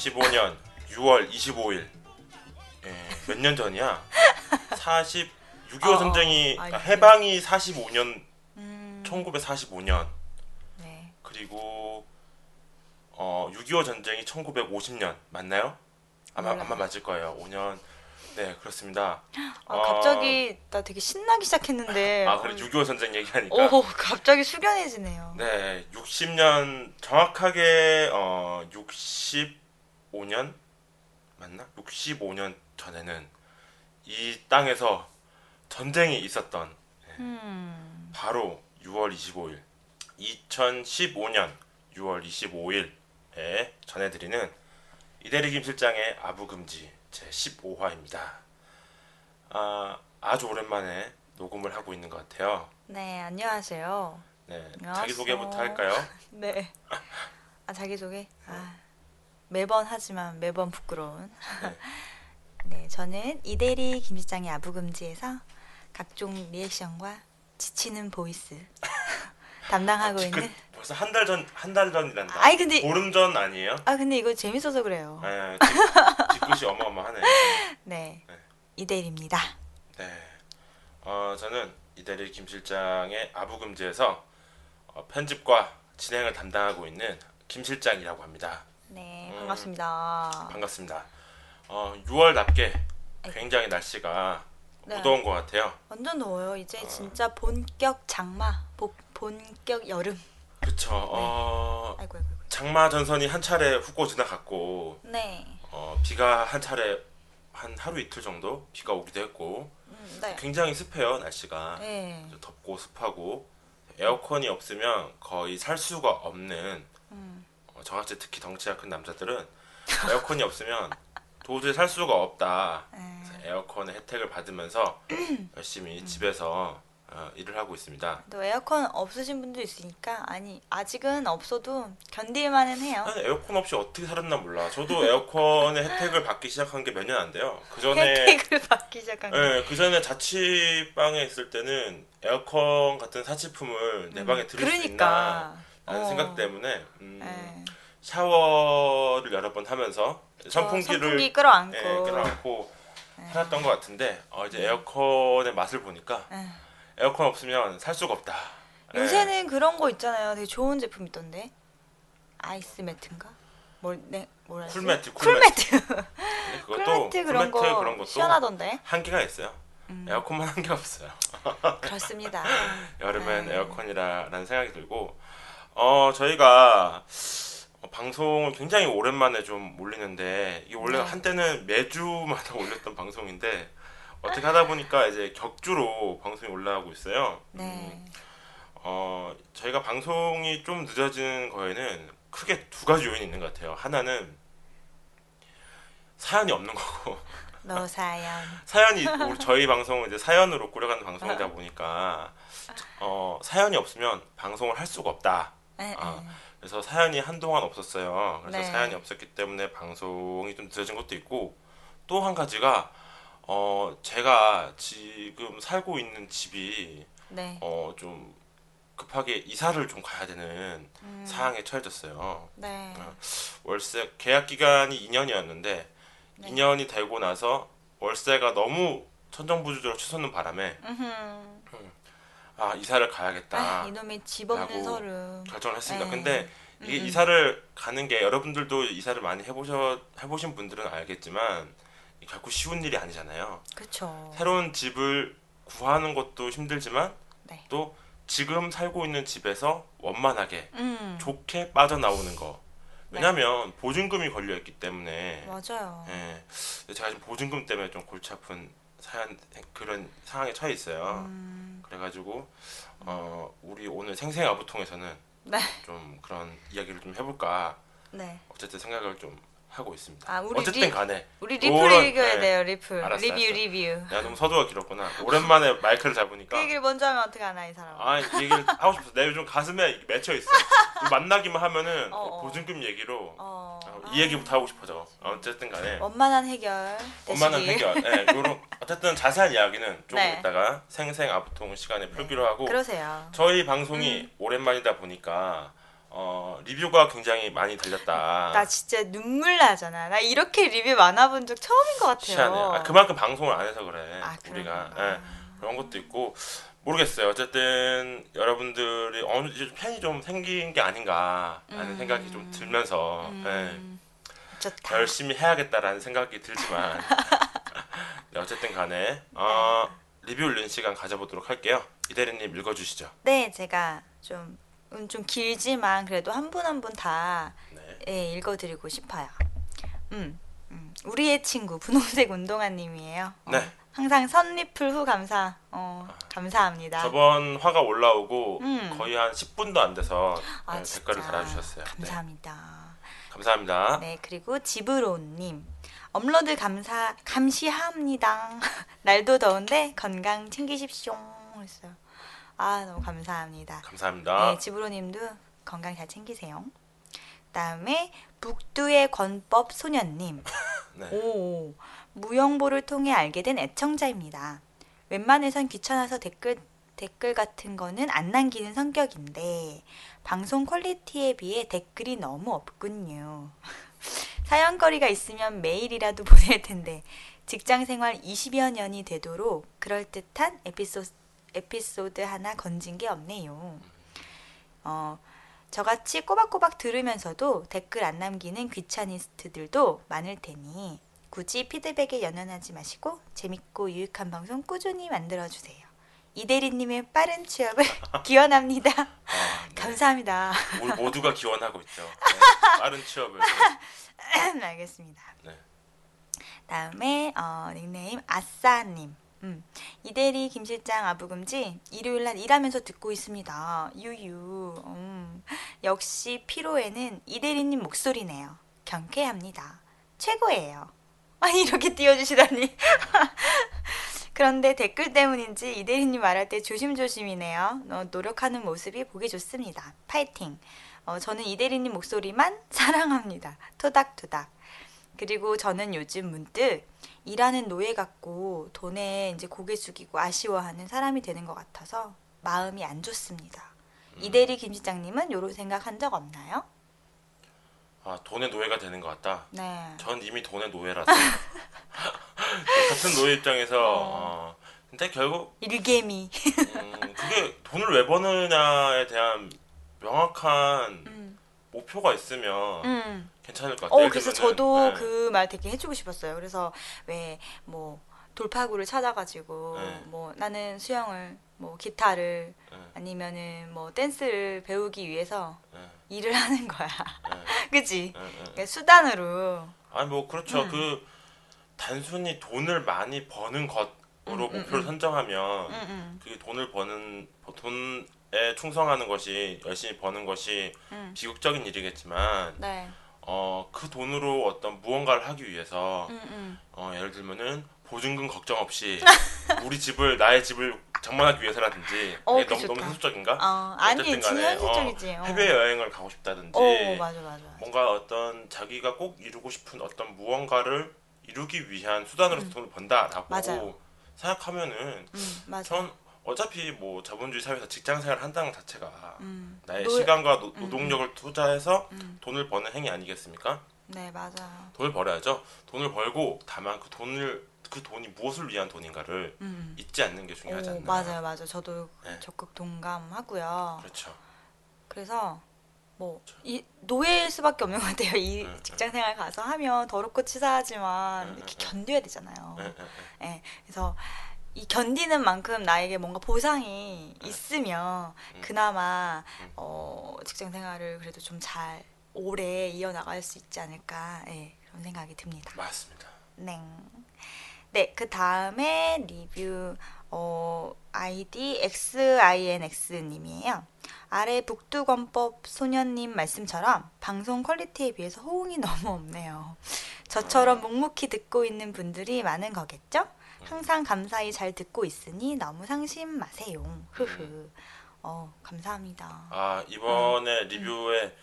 2015년 6월 25일. 예, 몇년 전이야? 40 6.25 어, 전쟁이 아, 아, 해방이 45년 음, 1945년 네. 그리고 어, 6.25 전쟁이 1950년 맞나요? 아마 몰라요. 아마 맞을 거예요. 5년. 네, 그렇습니다. 아, 어, 갑자기 나 되게 신나기 시작했는데. 아, 그래 6.25 전쟁 얘기하니까 오, 갑자기 숙연해지네요. 네, 60년 정확하게 어 65년 맞나? 65년 전에는 이 땅에서 전쟁이 있었던 음, 바로 6월 25일 2015년 6월 25일에 전해드리는 이대리 김 실장의 아부금지 제 15화입니다. 아, 아주 오랜만에 녹음을 하고 있는 것 같아요. 네, 안녕하세요. 네, 안녕하세요. 자기소개부터 할까요? 네. 아, 자기소개? 아, 매번 하지만 매번 부끄러운. 네. 네, 저는 이대리 김실장의 아부금지에서 각종 리액션과 지치는 voice 담당하고 그 있는. 벌써 한 달 전 한 달 전이란다. 아이, 근데- 보름 전 아니에요? 아, 근데 이거 재밌어서 그래요. 네, 뒤- 뒤끝이 어마어마하네. 네. 네. 이대리입니다. 네, 어, 저는 이대리 김 실장의 아부금지에서 어, 편집과 진행을 담당하고 있는 김 실장이라고 합니다. 네, 음. 반갑습니다. 반갑습니다. 어, 6월답게 굉장히 날씨가 네. 무더운 것 같아요. 완전 더워요. 이제 진짜 본격 장마, 보, 본격 여름. 그쵸. 어, 아이고, 아이고, 아이고. 장마 전선이 한 차례 훑고 지나갔고 네. 어, 비가 한 차례 한 하루 이틀 정도 비가 오기도 했고 음, 네. 굉장히 습해요 날씨가 네. 덥고 습하고 에어컨이 없으면 거의 살 수가 없는 음. 어, 저같이 특히 덩치가 큰 남자들은 에어컨이 없으면 도저히 살 수가 없다 네. 에어컨의 혜택을 받으면서 열심히 집에서 어, 일을 하고 있습니다 또 에어컨 없으신 분도 있으니까 아니 아직은 없어도 견딜만은 해요. 나는 에어컨 없이 어떻게 살았나 몰라 저도 에어컨의 혜택을 받기 시작한 게 몇 년 안 돼요 그 전에 혜택을 받기 시작한 거. 네, 그 전에 자취방에 있을 때는 에어컨 같은 사치품을 내 방에 들일 수 있나 그러니까. 라는 어. 생각 때문에 음, 네. 샤워를 여러 번 하면서 저 선풍기를 선풍기 끌어안고. 예, 끌어안고 네. 살았던 것 같은데 어, 이제 에어컨의 맛을 보니까 네. 에어컨 없으면 살 수가 없다. 예. 요새는 그런 거 있잖아요. 되게 좋은 제품 있던데. 아이스 매트인가? 뭘, 네, 뭐라? 쿨매트, 쿨매트. 그것도 쿨매트 그런 거 그런 것도 시원하던데. 한계가 있어요. 음. 에어컨만 한 게 없어요. 그렇습니다. 여름엔 네. 에어컨이라는 생각이 들고 어 저희가 어, 방송을 굉장히 오랜만에 좀 올리는데 이게 원래 네. 한때는 매주마다 올렸던 방송인데 어떻게 하다 보니까 이제 격주로 방송이 올라가고 있어요. 네. 음, 어 저희가 방송이 좀 늦어지는 거에는 크게 두 가지 요인이 있는 것 같아요. 하나는 사연이 없는 거고 너 사연. 사연이 저희 방송은 이제 사연으로 꾸려가는 방송이다 보니까 어 사연이 없으면 방송을 할 수가 없다. 네, 아, 네. 그래서 사연이 한동안 없었어요. 그래서 네. 사연이 없었기 때문에 방송이 좀 늦어진 것도 있고 또 한 가지가 어 제가 지금 살고 있는 집이 네. 어좀 급하게 이사를 좀 가야 되는 음, 상황에 처해졌어요. 네. 어, 월세 계약 기간이 2년이었는데 네. 2년이 되고 나서 월세가 너무 천정부주의로 치솟는 바람에 음흠. 아 이사를 가야겠다 아, 이놈의 집 없는 라고 서름. 결정을 했습니다. 네. 근데 이게 음, 음. 이사를 가는 게 여러분들도 이사를 많이 해보셔 해보신 분들은 알겠지만 결코 쉬운 일이 아니잖아요. 그쵸. 새로운 집을 구하는 것도 힘들지만 네. 또 지금 살고 있는 집에서 원만하게 음. 좋게 빠져나오는 거. 왜냐면 보증금이 걸려 있기 때문에 맞아요. 예. 제가 지금 보증금 때문에 좀 골치 아픈 사연 그런 상황에 처해 있어요. 음, 그래가지고 어 우리 오늘 생생아부통에서는 네. 좀 그런 이야기를 좀 해볼까 네. 어쨌든 생각을 좀 하고 있습니다. 아, 어쨌든 리- 간에 우리 리플 읽어야 네. 돼요. 리플. 알았어, 리뷰 알았어. 리뷰. 내가 너무 서두가 길었구나. 오랜만에 마이크를 잡으니까 그 얘기를 먼저 하면 어떻게 하나 이 사람. 아이 얘기를 하고 싶었어. 내가 요즘 가슴에 맺혀 있어. 만나기만 하면은 어, 어. 보증금 얘기로 어. 어, 이 얘기부터 하고 싶어져. 어쨌든 간에 원만한 해결. 원만한 해결. 네, 요런 어쨌든 자세한 이야기는 조금 네. 이따가 생생 아부통 시간에 풀기로 하고 그러세요. 저희 방송이 음. 오랜만이다 보니까 어, 리뷰가 굉장히 많이 달렸다. 나 진짜 눈물 나잖아. 나 이렇게 리뷰 많아본 적 처음인 것 같아요. 시안해. 아, 그만큼 방송을 안 해서 그래. 아, 우리가. 예, 그런 것도 있고 모르겠어요. 어쨌든 여러분들이 어느 이제 팬이 좀 생긴 게 아닌가 하는 음. 생각이 좀 들면서 음, 예, 좋다. 열심히 해야겠다라는 생각이 들지만 네, 어쨌든 간에 어, 리뷰 올리는 시간 가져보도록 할게요. 이대리님 읽어주시죠. 네, 제가 좀, 음, 좀 길지만 그래도 한 분 한 분다 네. 예, 읽어드리고 싶어요. 음, 음, 우리의 친구 분홍색 운동화님이에요. 어, 네. 항상 선리플 후 감사, 어, 감사합니다. 저번 화가 올라오고 음. 거의 한 10분도 안 돼서 아, 네, 댓글을 달아주셨어요. 네, 감사합니다. 감사합니다. 네, 그리고 지브로님. 업로드 감사 감시합니다. 날도 더운데 건강 챙기십시오. 했어요. 아 너무 감사합니다. 감사합니다. 네, 지브로님도 건강 잘 챙기세요. 그다음에 북두의 권법 소년님. 네. 오 무영보를 통해 알게 된 애청자입니다. 웬만해선 귀찮아서 댓글 댓글 같은 거는 안 남기는 성격인데 방송 quality에 비해 댓글이 너무 없군요. 사연거리가 있으면 메일이라도 보낼 텐데 직장 생활 20여 년이 되도록 그럴듯한 에피소, 에피소드 하나 건진 게 없네요. 어, 저같이 꼬박꼬박 들으면서도 댓글 안 남기는 귀차니스트들도 많을 테니 굳이 피드백에 연연하지 마시고 재밌고 유익한 방송 꾸준히 만들어 주세요. 이대리님의 빠른 취업을 기원합니다. 아, 네. 감사합니다. 모두가 기원하고 있죠. 네, 빠른 취업을. 알겠습니다. 네. 다음에 어, 닉네임 아싸님. 음, 이대리 김 실장 아부금지 일요일 날 일하면서 듣고 있습니다. 유유. 음, 역시 피로에는 이대리님 목소리네요. 경쾌합니다. 최고예요. 아니 이렇게 띄워주시다니. 그런데 댓글 때문인지 이대리님 말할 때 조심조심이네요. 어, 노력하는 모습이 보기 좋습니다. 파이팅. 어, 저는 이대리님 목소리만 사랑합니다. 토닥토닥. 그리고 저는 요즘 문득 일하는 노예 같고 돈에 이제 고개 숙이고 아쉬워하는 사람이 되는 것 같아서 마음이 안 좋습니다. 이대리 김 실장님은 이런 생각 한 적 없나요? 아 돈의 노예가 되는 것 같다. 네. 전 이미 돈의 노예라서. 같은 노예 입장에서 어, 근데 결국 일개미. 음, 그게 돈을 왜 버느냐에 대한 명확한 음. 목표가 있으면 음. 괜찮을 것 같아요. 어, 그래서 저도 네. 그말 되게 해주고 싶었어요. 그래서 왜 뭐 돌파구를 찾아가지고 네. 뭐 나는 수영을 뭐 기타를 네. 아니면은 뭐 댄스를 배우기 위해서 네, 일을 하는 거야. 네, 그치? 네, 네. 그러니까 수단으로. 아니 뭐 그렇죠. 음. 그 단순히 돈을 많이 버는 것으로 음, 음, 목표를 음. 선정하면 음, 음, 그게 돈을 버는 돈에 충성하는 것이 열심히 버는 것이 음. 비극적인 일이겠지만 네. 어 그 돈으로 어떤 무언가를 하기 위해서 음, 음. 어 예를 들면은 보증금 걱정 없이 우리 집을 나의 집을 장만하기 위해서라든지 어, 너무 너무. 현실적인가? 어, 아니 진짜 현실적이지. 어, 어. 해외 여행을 가고 싶다든지 어, 맞아, 맞아. 맞아. 뭔가 어떤 자기가 꼭 이루고 싶은 어떤 무언가를 이루기 위한 수단으로서 돈을 번다라고 음. 맞아요. 생각하면은 음, 맞아. 전 어차피 뭐 자본주의 사회에서 직장 생활을 한다는 것 자체가 음. 나의 노- 시간과 노, 음, 노동력을 투자해서 음. 돈을 버는 행위 아니겠습니까? 네, 맞아. 돈을 벌어야죠. 돈을 벌고 다만 그 돈을 그 돈이 무엇을 위한 돈인가를 음. 잊지 않는 게 중요하지 오, 않나. 맞아요, 맞아요. 저도 네. 적극 동감하고요. 그렇죠. 그래서 뭐 이 노예일 수밖에 없는 것 같아요. 이 네, 네. 직장 생활 가서 하면 더럽고 치사하지만 네, 이렇게 네, 네. 견뎌야 되잖아요. 예. 그래서 이 견디는 만큼 나에게 뭔가 보상이 있으면 음. 그나마 음. 어, 직장 생활을 그래도 좀 잘 오래 이어나갈 수 있지 않을까 예, 그런 생각이 듭니다. 맞습니다. 네. 네, 그 다음에 리뷰 어, 아이디 XINX님이에요. 아래 북두권법 소년님 말씀처럼 방송 quality에 비해서 호응이 너무 없네요. 저처럼 묵묵히 듣고 있는 분들이 많은 거겠죠? 항상 감사히 잘 듣고 있으니 너무 상심 마세요. 흐흐. 어, 감사합니다. 아 이번에 리뷰에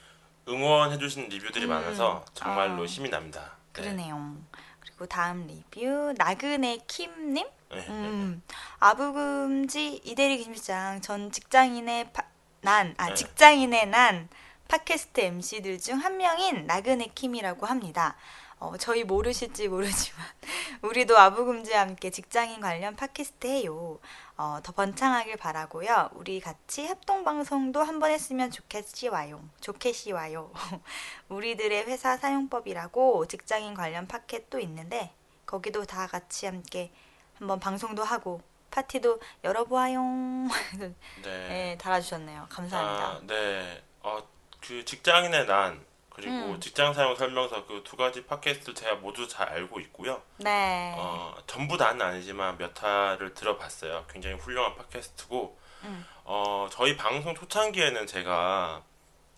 응원해주신 리뷰들이 음. 많아서 정말로 아. 힘이 납니다. 네. 그러네요. 그리고 다음 리뷰 나그네 킴님. 네. 음, 아부금지 이대리 김실장 전 직장인의 파, 난, 아 네. 직장인의 난 팟캐스트 MC들 중 한 명인 나그네 킴이라고 합니다. 어, 저희 모르실지 모르지만 우리도 아부금지와 함께 직장인 관련 팟캐스트 해요. 어, 더 번창하길 바라고요. 우리 같이 합동 방송도 한번 했으면 좋겠시와요. 좋겠시와요. 우리들의 회사 사용법이라고 직장인 관련 팟캐스트도 있는데 거기도 다 같이 함께 한번 방송도 하고 파티도 열어보아요. 네. 네, 달아주셨네요. 감사합니다. 아, 네. 어, 그 직장인의 난 그리고 음. 직장 사용 설명서 그 두 가지 팟캐스트를 제가 모두 잘 알고 있고요. 네. 어, 전부 다는 아니지만 몇 화를 들어봤어요. 굉장히 훌륭한 팟캐스트고, 음. 어, 저희 방송 초창기에는 제가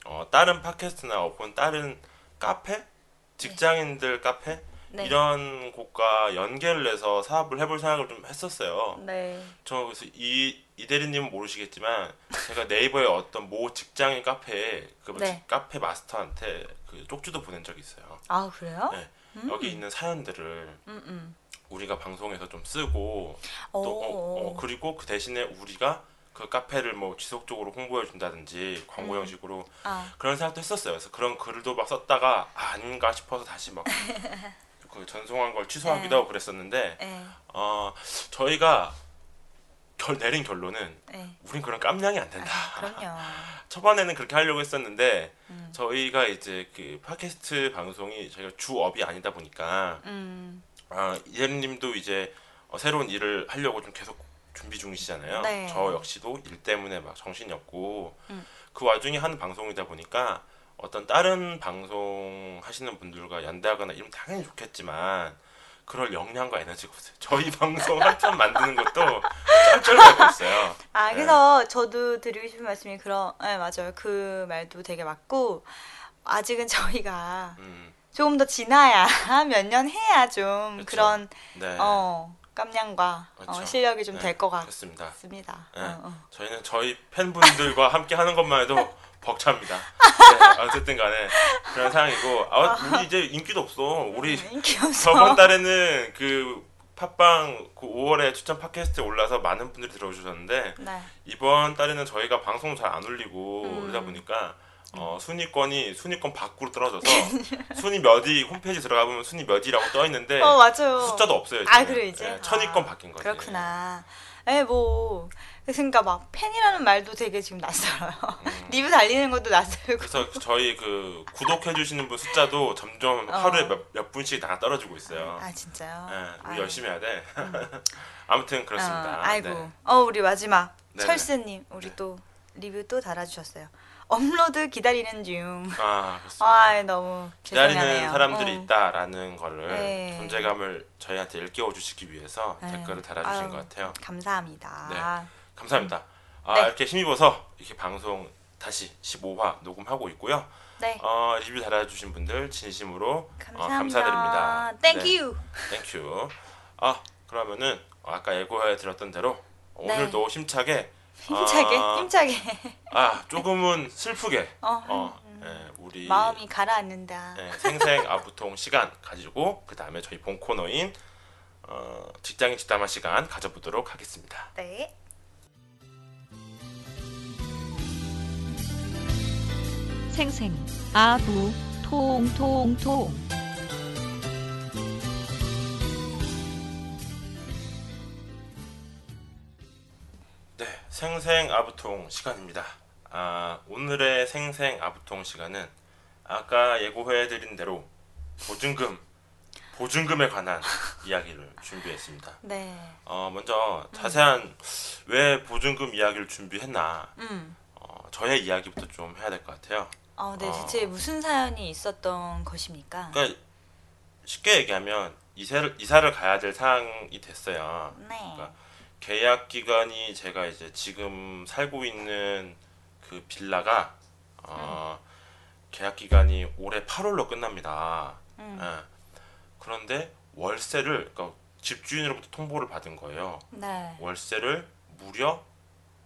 어, 다른 팟캐스트나 혹은 다른 카페, 직장인들 카페 네. 이런 곳과 연계를 해서 사업을 해볼 생각을 좀 했었어요. 네. 저 그래서 이 이 대리님은 모르시겠지만 제가 네이버에 어떤 모 직장인 카페에 그 네. 카페 마스터한테 그 쪽지도 보낸 적이 있어요. 아 그래요? 네. 여기 있는 사연들을 음, 음. 우리가 방송에서 좀 쓰고 오. 또 어, 어, 그리고 그 대신에 우리가 그 카페를 뭐 지속적으로 홍보해 준다든지 광고 음. 형식으로 아, 그런 생각도 했었어요. 그래서 그런 글도 막 썼다가 아, 아닌가 싶어서 다시 막 그 전송한 걸 취소하기도 네. 하고 그랬었는데 네, 어, 저희가 결 내린 결론은 네. 우린 그런 깜냥이 안 된다. 아, 그럼요. 초반에는 그렇게 하려고 했었는데 음. 저희가 이제 그 팟캐스트 방송이 저희가 주업이 아니다 보니까 음, 아, 이재님도 이제 어, 새로운 일을 하려고 좀 계속 준비 중이시잖아요. 네. 저 역시도 일 때문에 막 정신이 없고 음. 그 와중에 하는 방송이다 보니까 어떤 다른 방송 하시는 분들과 연대하거나 이러면 당연히 좋겠지만 그럴 역량과 에너지가 없어요. 저희 방송 한 편 만드는 것도 쩔쩔거리고 있어요. 아 네. 그래서 저도 드리고 싶은 말씀이 그런, 네 맞아요. 그 말도 되게 맞고 아직은 저희가 음, 조금 더 지나야 몇 년 해야 좀 그쵸. 그런 네. 어 깜냥과 어, 그쵸. 실력이 좀 네, 될것 그렇습니다. 같습니다. 네. 어, 어. 저희는 저희 팬분들과 함께 하는 것만 해도 벅찹니다. 네, 어쨌든 간에 그런 상황이고 아, 우리 이제 인기도 없어. 우리 음, 인기 없어. 저번 달에는 그 팟빵 그 5월에 추천 팟캐스트에 올라서 많은 분들이 들어주셨는데 네. 이번 달에는 저희가 방송 잘 안 올리고 음. 그러다 보니까 어, 순위권이 순위권 밖으로 떨어져서 순위 몇위 홈페이지 들어가 보면 순위 몇위라고 떠 있는데 어. 숫자도 없어요. 아, 지금. 그래, 이제? 네, 천위권 아, 바뀐 거지. 그렇구나. 에, 뭐. 그러니까 막 팬이라는 말도 되게 지금 낯설어요. 음. 리뷰 달리는 것도 낯설고. 그래서 저희 그 구독해 주시는 분 숫자도 점점 어. 하루에 몇, 몇 분씩 나 떨어지고 있어요. 아, 진짜요? 네, 우리. 열심히 해야 돼. 아무튼 그렇습니다. 어, 아이고. 네. 어, 우리 마지막. 네네. 철스님, 우리 네. 또 리뷰 또 달아주셨어요. 업로드 기다리는 중. 아 그렇습니다. 아, 너무 기다리는 죄송하네요. 사람들이 어. 있다라는 거를 네. 존재감을 저희한테 일깨워 주시기 위해서 네. 댓글을 달아주신 아유. 것 같아요. 감사합니다. 네. 감사합니다. 아, 네. 이렇게 힘입어서 이렇게 방송 다시 15화 녹음하고 있고요. 네. 어, 리뷰 달아주신 분들 진심으로 어, 감사합니다. 감사드립니다. Thank 네. you. Thank you. 아 그러면은 아까 예고해 드렸던 대로 네. 오늘도 힘차게 힘차게, 아, 힘차게. 아 조금은 슬프게 어, 어, 예, 우리 마음이 가라앉는다. 예, 생생 아부통 시간 가지고 그 다음에 저희 본 코너인 어, 직장인 뒷담화 시간 가져보도록 하겠습니다. 네. 생생, 아부, 통, 통, 통. 네, 생생 아부통 시간입니다. 아, 오늘의 생생 아부통 시간은 아까 예고해드린 대로 보증금 보증금에 관한 이야기를 준비했습니다. 네. 어, 먼저 자세한 왜 보증금 이야기를 준비했나 음. 어, 저의 이야기부터 좀 해야 될 것 같아요. 어, 네, 어. 대체 무슨 사연이 있었던 것입니까? 그러니까 쉽게 얘기하면 이사를 이사를 가야 될 상황이 됐어요. 네. 그러니까 계약 기간이 제가 이제 지금 살고 있는 그 빌라가 어, 계약 기간이 올해 8월로 끝납니다. 음. 예. 그런데 월세를 그러니까 집주인으로부터 통보를 받은 거예요. 네. 월세를 무려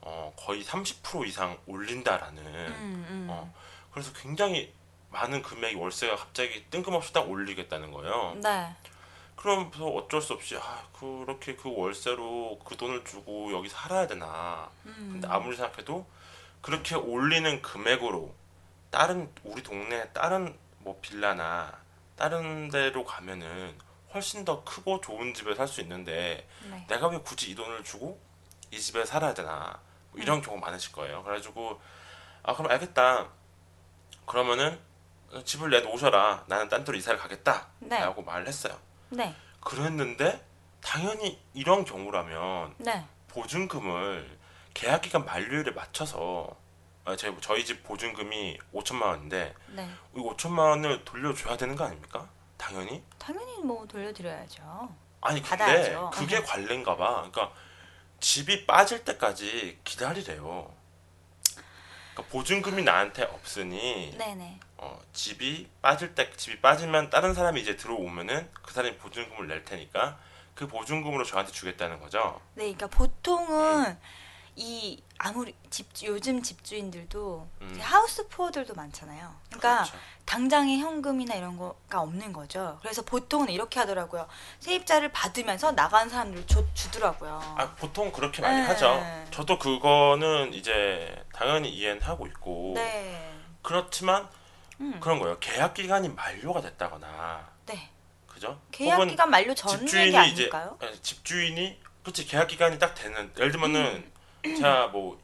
어, 거의 30% 이상 올린다라는. 음, 음. 어, 그래서 굉장히 많은 금액이 월세가 갑자기 뜬금없이 딱 올리겠다는 거예요. 네. 그러면서 어쩔 수 없이 아, 그렇게 그 월세로 그 돈을 주고 여기 살아야 되나. 음. 근데 아무리 생각해도 그렇게 올리는 금액으로 다른 우리 동네 다른 뭐 빌라나 다른 데로 가면은 훨씬 더 크고 좋은 집에 살 수 있는데 네. 내가 왜 굳이 이 돈을 주고 이 집에 살아야 되나 뭐 이런 경우 많으실 거예요. 그래가지고 아 그럼 알겠다. 그러면은 집을 내놓으셔라. 나는 딴 데로 이사를 가겠다. 네. 라고 말을 했어요. 네. 그랬는데 당연히 이런 경우라면 네. 보증금을 계약 기간 만료일에 맞춰서 아, 제, 저희 집 보증금이 5천만 원인데 네. 이 5천만 원을 돌려줘야 되는 거 아닙니까? 당연히. 당연히 뭐 돌려드려야죠. 아니 근데 받아야죠. 그게 네. 관례인가 봐. 그러니까 집이 빠질 때까지 기다리래요. 그러니까 보증금이 나한테 없으니 네네. 어, 집이 빠질 때 집이 빠지면 다른 사람이 이제 들어오면은 그 사람이 보증금을 낼 테니까 그 보증금으로 저한테 주겠다는 거죠. 네, 그러니까 보통은 이 아무리 집 요즘 집주인들도 음. 하우스 푸어들도 많잖아요. 그러니까 그렇죠. 당장에 현금이나 이런 거가 없는 거죠. 그래서 보통은 이렇게 하더라고요. 세입자를 받으면서 나간 사람들 줘, 주더라고요. 아, 보통 그렇게 많이 네. 하죠. 저도 그거는 이제 당연히 이해는 하고 있고 네. 그렇지만 음. 그런 거예요. 계약 기간이 만료가 됐다거나 네. 그죠? 계약 기간 만료 전 집주인이 이제 아닐까요? 아니, 집주인이 그렇지 계약 기간이 딱 되는 예를 들면은 음. 자 뭐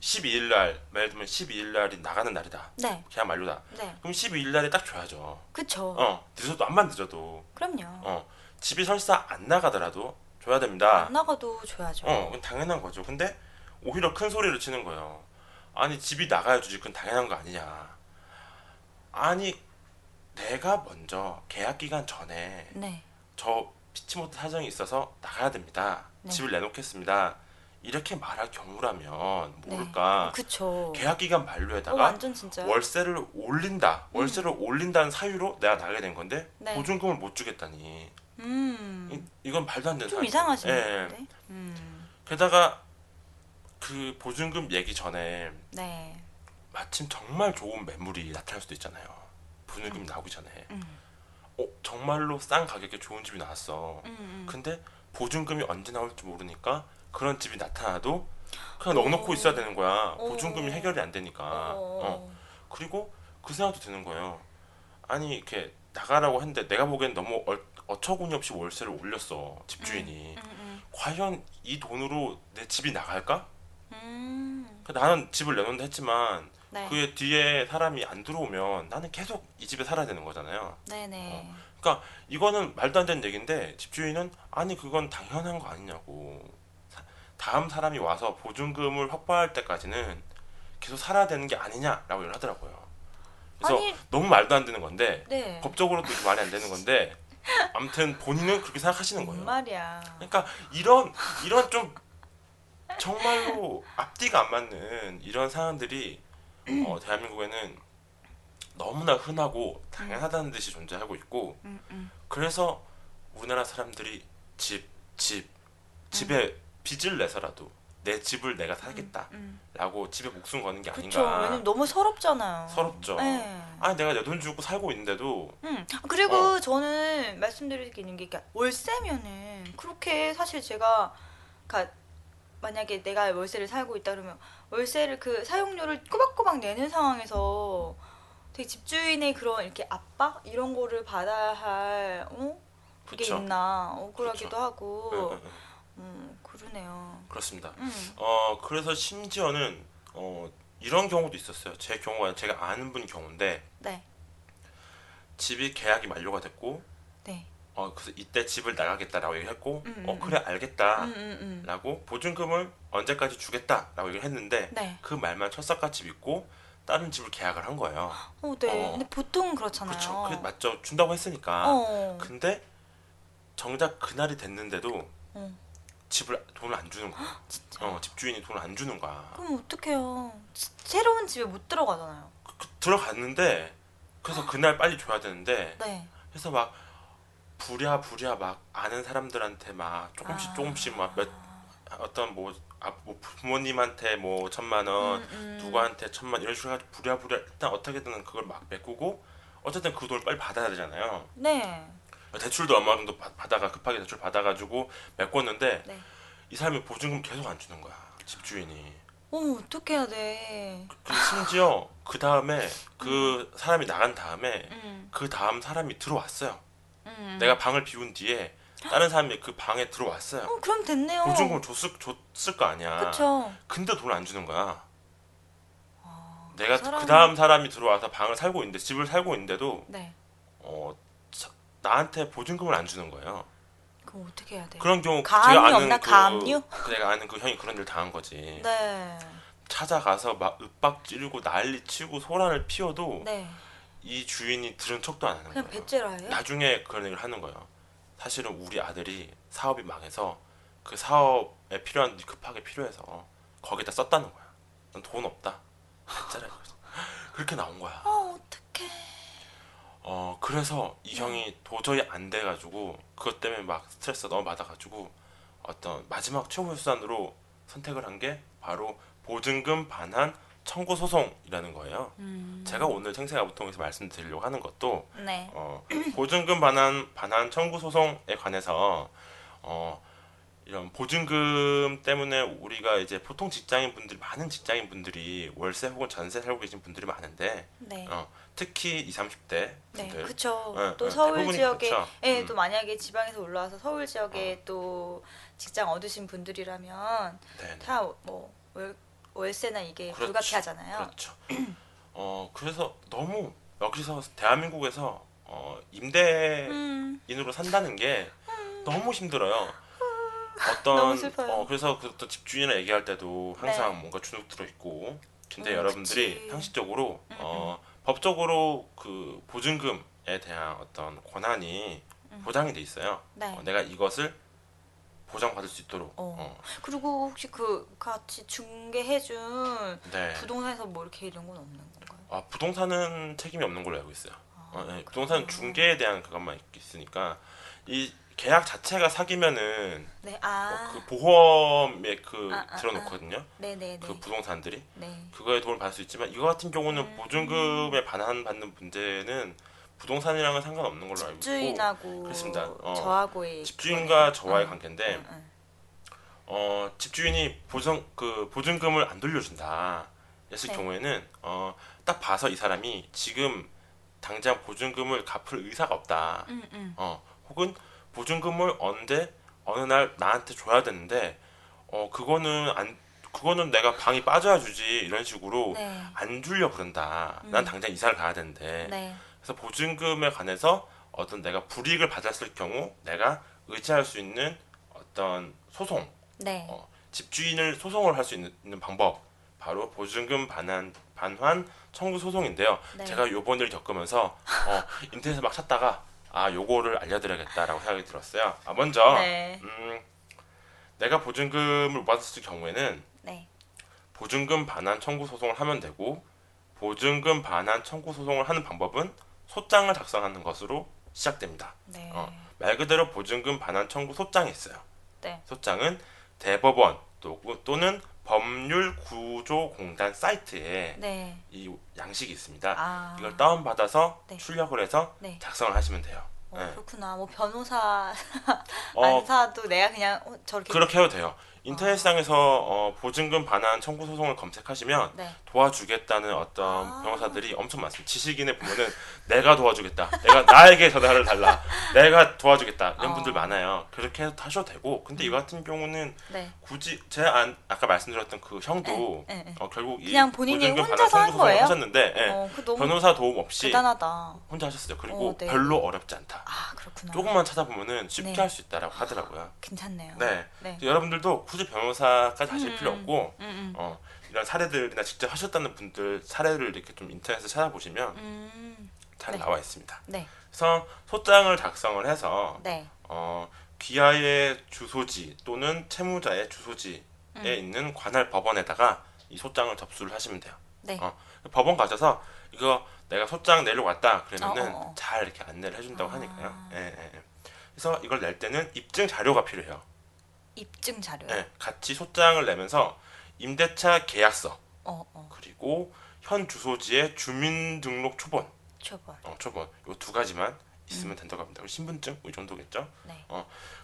12일 날 예를 들면 12일 날이 나가는 날이다. 네. 계약 만료다. 네. 그럼 12일 날에 딱 줘야죠. 그쵸. 어 늦어도 안만 늦어도 그럼요. 어 집이 설사 안 나가더라도 줘야 됩니다. 안 나가도 줘야죠. 어, 그건 당연한 거죠. 근데 오히려 큰 소리를 치는 거예요. 아니 집이 나가야 주지 그건 당연한 거 아니냐. 아니 내가 먼저 계약 기간 전에 네. 저 피치 못할 사정이 있어서 나가야 됩니다. 네. 집을 내놓겠습니다. 이렇게 말할 경우라면 네. 모를까 그쵸. 계약 기간 어, 만료에다가 완전 진짜. 월세를 올린다. 월세를 올린다는 사유로 내가 나가게 된 건데 네. 보증금을 못 주겠다니. 음. 이, 이건 말도 안 되는 좀. 이상하시네. 예, 예. 음. 게다가 그 보증금 얘기 전에 네. 마침 정말 좋은 매물이 나타날 수도 있잖아요. 보증금이 나오기 전에. 음. 어, 정말로 싼 가격에 좋은 집이 나왔어. 음, 음. 근데 보증금이 언제 나올지 모르니까 그런 집이 나타나도 그냥 오. 넉넉고 있어야 되는 거야. 오. 보증금이 해결이 안 되니까. 어. 어. 그리고 그 생각도 드는 거예요. 아니 이렇게 나가라고 했는데 내가 보기엔 너무 얼, 어처구니 없이 월세를 올렸어 집주인이. 음, 음. 과연 이 돈으로 내 집이 나갈까? 음. 그 나는 집을 내놓는다 했지만 네. 그 뒤에 사람이 안 들어오면 나는 계속 이 집에 살아야 되는 거잖아요. 네네. 이거는 말도 안 되는 얘기인데 집주인은 아니 그건 당연한 거 아니냐고. 사- 다음 사람이 와서 보증금을 확보할 때까지는 계속 살아야 되는 게 아니냐라고 얘기를 하더라고요. 그래서 아니, 너무 말도 안 되는 건데 네. 법적으로도 말이 안 되는 건데 아무튼 본인은 그렇게 생각하시는 뭔 거예요. 말이야. 그러니까 이런 이런 좀 정말로 앞뒤가 안 맞는 이런 상황들이 어, 대한민국에는 너무나 흔하고 당연하다는 듯이 존재하고 있고 음, 음. 그래서 우리나라 사람들이 집, 집, 집에 음. 빚을 내서라도 내 집을 내가 살겠다라고 음. 집에 목숨 거는 게 그쵸. 아닌가. 왜냐면 너무 서럽잖아요. 서럽죠. 네. 아니 내가 내 돈 주고 살고 있는데도 음. 그리고 어. 저는 말씀드릴 게 있는 게 그러니까 월세면은 그렇게 사실 제가 그러니까 만약에 내가 월세를 살고 있다 그러면 월세를 그 사용료를 꼬박꼬박 내는 상황에서 되게 집주인의 그런 이렇게 압박 이런 거를 받아야 할 어? 그게 그쵸. 있나 억울하기도 그쵸. 하고 응, 응, 응. 음 그러네요. 그렇습니다. 음. 어 그래서 심지어는 어 이런 경우도 있었어요. 제 경우가 제가 아는 분 경우인데 네. 집이 계약이 만료가 됐고 네. 어 그래서 이때 집을 나가겠다라고 얘기했고 음, 어 음, 그래 알겠다. 음, 음, 음. 보증금을 언제까지 주겠다라고 얘기를 했는데 네. 그 말만 철석같이 믿고 다른 집을 계약을 한 거예요. 어, 네. 어. 근데 보통 그렇잖아요. 그렇죠. 그게 맞죠. 준다고 했으니까. 어. 근데 정작 그날이 됐는데도 어. 집을 돈을 안 주는 거야. 진짜. 어, 집주인이 돈을 안 주는 거야. 그럼 어떡해요? 지- 새로운 집에 못 들어가잖아요. 그- 그- 들어갔는데 그래서 그날 빨리 줘야 되는데 네. 그래서 막 부랴부랴 막 아는 사람들한테 막 조금씩 아. 조금씩 막 몇 어떤 뭐, 아, 뭐 부모님한테 뭐 천만 원 음, 음. 누구한테 천만 이런 식으로 해가지고 부랴부랴 일단 어떻게든 그걸 막 메꾸고 어쨌든 그 돈을 빨리 받아야 되잖아요. 네. 대출도 얼마 정도 받- 받아가 급하게 대출 받아가지고 메꿨는데 네. 이 사람이 보증금 계속 안 주는 거야 집주인이. 어, 어떻게 해야 돼? 그 심지어 그 다음에 그 사람이 나간 다음에 음. 그 다음 사람이 들어왔어요. 음. 내가 방을 비운 뒤에 다른 사람이 그 방에 들어왔어요. 어, 그럼 됐네요. 보증금 줬을 줬을 거 아니야. 그쵸. 근데 돈을 안 주는 거야. 아, 내가 사람이- 그 다음 사람이 들어와서 방을 살고 있는데 집을 살고 있는데도 네. 어 자- 나한테 보증금을 안 주는 거예요. 그럼 어떻게 해야 돼요? 그런 경우 가압류 제가 아는 없나? 그, 가압류? 그 내가 아는 그 형이 그런 일 당한 거지. 네. 찾아가서 막 윽박 지르고 난리 치고 소란을 피워도 네. 이 주인이 들은 척도 안 하는 그냥 거예요. 배째라예요? 나중에 그런 얘기를 하는 거예요. 사실은 우리 아들이 사업이 망해서 그 사업에 필요한 급하게 필요해서 거기다 썼다는 거야. 난 돈 없다. 진짜라 이거지. 그렇게 나온 거야. 어, 어떡해. 어 그래서 이 형이 도저히 안 돼가지고 그것 때문에 막 스트레스 너무 받아가지고 어떤 마지막 최후의 수단으로 선택을 한 게 바로 보증금 반환 청구 소송이라는 거예요. 음. 제가 오늘 생생아부통에서 말씀드리려고 하는 것도 네. 어, 보증금 반환 반환 청구 소송에 관해서 어, 이런 보증금 때문에 우리가 이제 보통 직장인 분들 많은 직장인 분들이 월세 혹은 전세 살고 계신 분들이 많은데 네. 어, 특히 20, 30대 네, 분들 그쵸. 예, 또 예, 서울 지역에, 그렇죠. 예, 음. 어. 또 만약에 지방에서 올라와서 서울 지역에 또 직장 얻으신 분들이라면 네, 네. 다뭐 월세나 이게 그렇죠. 불가피하잖아요. 그렇죠. 어 그래서 너무 여기서 대한민국에서 어, 임대인으로 음, 산다는 게 너무 힘들어요. 어떤. 어 그래서 그또 집주인이랑 얘기할 때도 항상 네. 뭔가 주눅 들어 있고 근데 음, 여러분들이 그치. 상식적으로 음, 어 법적으로 그 보증금에 대한 어떤 권한이 음. 보장이 돼 있어요. 네. 어, 내가 이것을 보장받을 수 있도록. 어. 어, 그리고 혹시 그 같이 중개해준 네. 부동산에서 뭐 이렇게 이런 건 없는 건가요? 아 부동산은 책임이 없는 걸로 알고 있어요. 아, 어, 네. 부동산. 중개에 대한 그것만 있으니까 이 계약 자체가 사기면은 네, 어, 아, 그 보험에 그 아, 아, 들어놓거든요. 네네네. 그 부동산들이 네. 그거에 도움을 받을 수 있지만 이거 같은 경우는 음. 보증금에 반환 받는 문제는 부동산이랑은 상관없는 걸로 알고 있고 집주인하고 그렇습니다. 어, 저하고의 집주인과. 저와의 응, 관계인데 응, 응. 어, 집주인이 보증 그 보증금을 안 돌려준다. 했을 네. 경우에는 어, 딱 봐서 이 사람이 지금 당장 보증금을 갚을 의사가 없다. 응, 응. 어, 혹은 보증금을 언제 어느 날 나한테 줘야 되는데 어, 그거는 안 그거는 내가 방이 빠져야 주지 이런 식으로 네. 안 주려 그런다. 음. 난 당장 이사를 가야 되는데. 네. 그래서 보증금에 관해서 어떤 내가 불이익을 받았을 경우 내가 의지할 수 있는 어떤 소송 네. 어, 집주인을 소송을 할 수 있는, 있는 방법 바로 보증금 반환 반환 청구 소송인데요. 네. 제가 요번 일 겪으면서 어, 인터넷에 막 찾다가 아 요거를 알려드려야겠다라고 생각이 들었어요. 아 먼저 네. 음, 내가 보증금을 못 받았을 경우에는 네. 보증금 반환 청구 소송을 하면 되고 보증금 반환 청구 소송을 하는 방법은 소장을 작성하는 것으로 시작됩니다. 네. 어. 말 그대로 보증금 반환 청구 소장이 있어요. 네. 소장은 대법원 또, 또는 법률구조공단 사이트에 네. 이 양식이 있습니다. 아. 이걸 다운 받아서 네. 출력을 해서 네. 작성을 하시면 돼요. 어, 네. 그렇구나. 뭐 변호사 어, 안 사도 내가 그냥 어, 저렇게 그렇게 해도 돼요. 인터넷상에서 어, 보증금 반환 청구 소송을 검색하시면 네. 도와주겠다는 어떤 아. 변호사들이 엄청 많습니다. 지식인에 보면은 내가 도와주겠다. 내가 나에게 전화를 달라. 내가 도와주겠다. 이런 어. 분들 많아요. 그렇게 해서 하셔도 되고. 근데 이 같은 경우는 네. 굳이 제 안, 아까 말씀드렸던 그 형도 네, 네, 네. 어, 결국 이 그냥 본인이 혼자서 한 거예요? 하셨는데 예, 어, 그 변호사 도움 없이 대단하다. 혼자 하셨어요. 그리고 어, 네. 별로 어렵지 않다. 아, 그렇구나. 조금만 찾아보면은 쉽게 네. 할수 있다라고 하더라고요. 괜찮네요. 네. 네. 여러분들도 굳이 변호사까지 하실 음, 필요 음. 없고 음, 음. 어, 이런 사례들이나 직접 하셨다는 분들 사례를 이렇게 좀 인터넷에 찾아보시면 음. 잘 네. 나와 있습니다. 네. 그래서 소장을 작성을 해서 네. 어, 귀하의 주소지 또는 채무자의 주소지에 음. 있는 관할 법원에다가 이 소장을 접수를 하시면 돼요. 네. 어, 법원 가셔서 이거 내가 소장 내려고 왔다 그러면은 어, 어, 어. 잘 이렇게 안내를 해준다고 아. 하니까요. 예, 예, 예. 그래서 이걸 낼 때는 입증 자료가 필요해요. 입증 자료요. 예, 같이 소장을 내면서 임대차 계약서 어, 어. 그리고 현 주소지의 주민등록 초본, 초벌. 어, 초본 이두 가지만 있으면 된다고 합니다. 그리고 신분증 이 정도겠죠. 네.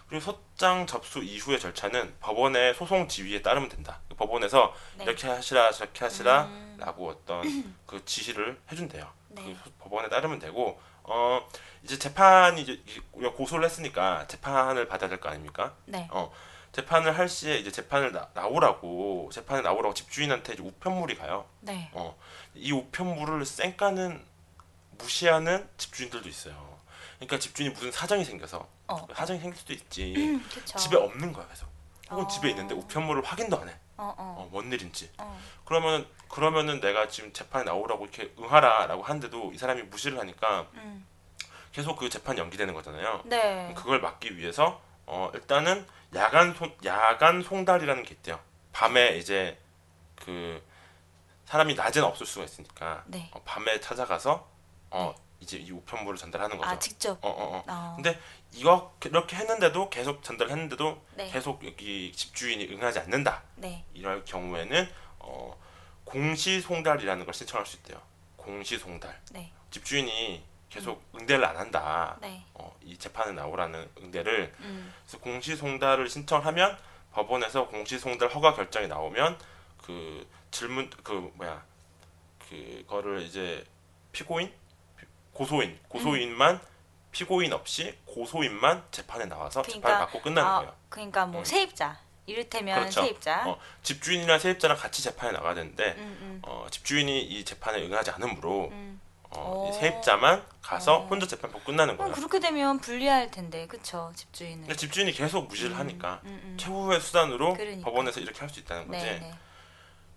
그리고 소장 접수 이후의 절차는 법원의 소송 지휘에 따르면 된다. 법원에서 네. 이렇게 하시라 저렇게 하시라 음. 라고 어떤 그 지시를 해준대요. 네. 그 소- 법원에 따르면 되고 어 이제 재판이 이제 고소를 했으니까 재판을 받아야 될 거 아닙니까? 네. 재판을 할 시에 이제 재판을 나, 나오라고 재판에 나오라고 집주인한테 이제 우편물이 가요. 네. 이 우편물을 쌩까는 무시하는 집주인들도 있어요. 그러니까 집주인이 무슨 사정이 생겨서 어. 사정이 생길 수도 있지. 음. 집에 없는 거야 계속. 혹은 어. 집에 있는데 우편물을 확인도 안 해. 어, 어. 어, 뭔 일인지. 어. 그러면 그러면은 내가 지금 재판에 나오라고 이렇게 응하라라고 하는데도 이 사람이 무시를 하니까 음. 계속 그 재판이 연기되는 거잖아요. 네. 그걸 막기 위해서 어 일단은 야간 송 야간 송달이라는 게 있대요. 밤에 이제 그 사람이 낮에는 없을 수가 있으니까 네. 어, 밤에 찾아가서 어 이제 이 우편물을 전달하는 거죠. 아, 직접. 어, 어, 어. 어. 근데 이거 이렇게 했는데도 계속 전달했는데도 네. 계속 여기 집주인이 응하지 않는다. 네. 이럴 경우에는 어, 공시송달이라는 걸 신청할 수 있대요. 공시송달. 네. 집주인이 계속 응대를 안 한다. 네. 어, 이 재판에 나오라는 응대를 음. 그래서 공시송달을 신청하면 법원에서 공시송달 허가 결정이 나오면 그 질문 그 뭐야 그거를 이제 피고인 고소인 고소인만 피고인 없이 고소인만 재판에 나와서 재판을 그러니까, 받고 끝나는 아, 거예요. 그러니까 뭐 음. 세입자. 이를테면 그렇죠. 세입자. 어, 집주인이랑 세입자랑 같이 재판에 나가야 되는데 음, 음. 어, 집주인이 이 재판에 응하지 않으므로 음. 어, 이 오. 세입자만 가서 어. 혼자 재판 보고 끝나는 거예요. 그렇게 되면 불리할 텐데. 그쵸 집주인은. 근데 집주인이 계속 무시를 하니까 음, 음. 최후의 수단으로 그러니까. 법원에서 이렇게 할 수 있다는 거지. 네, 네.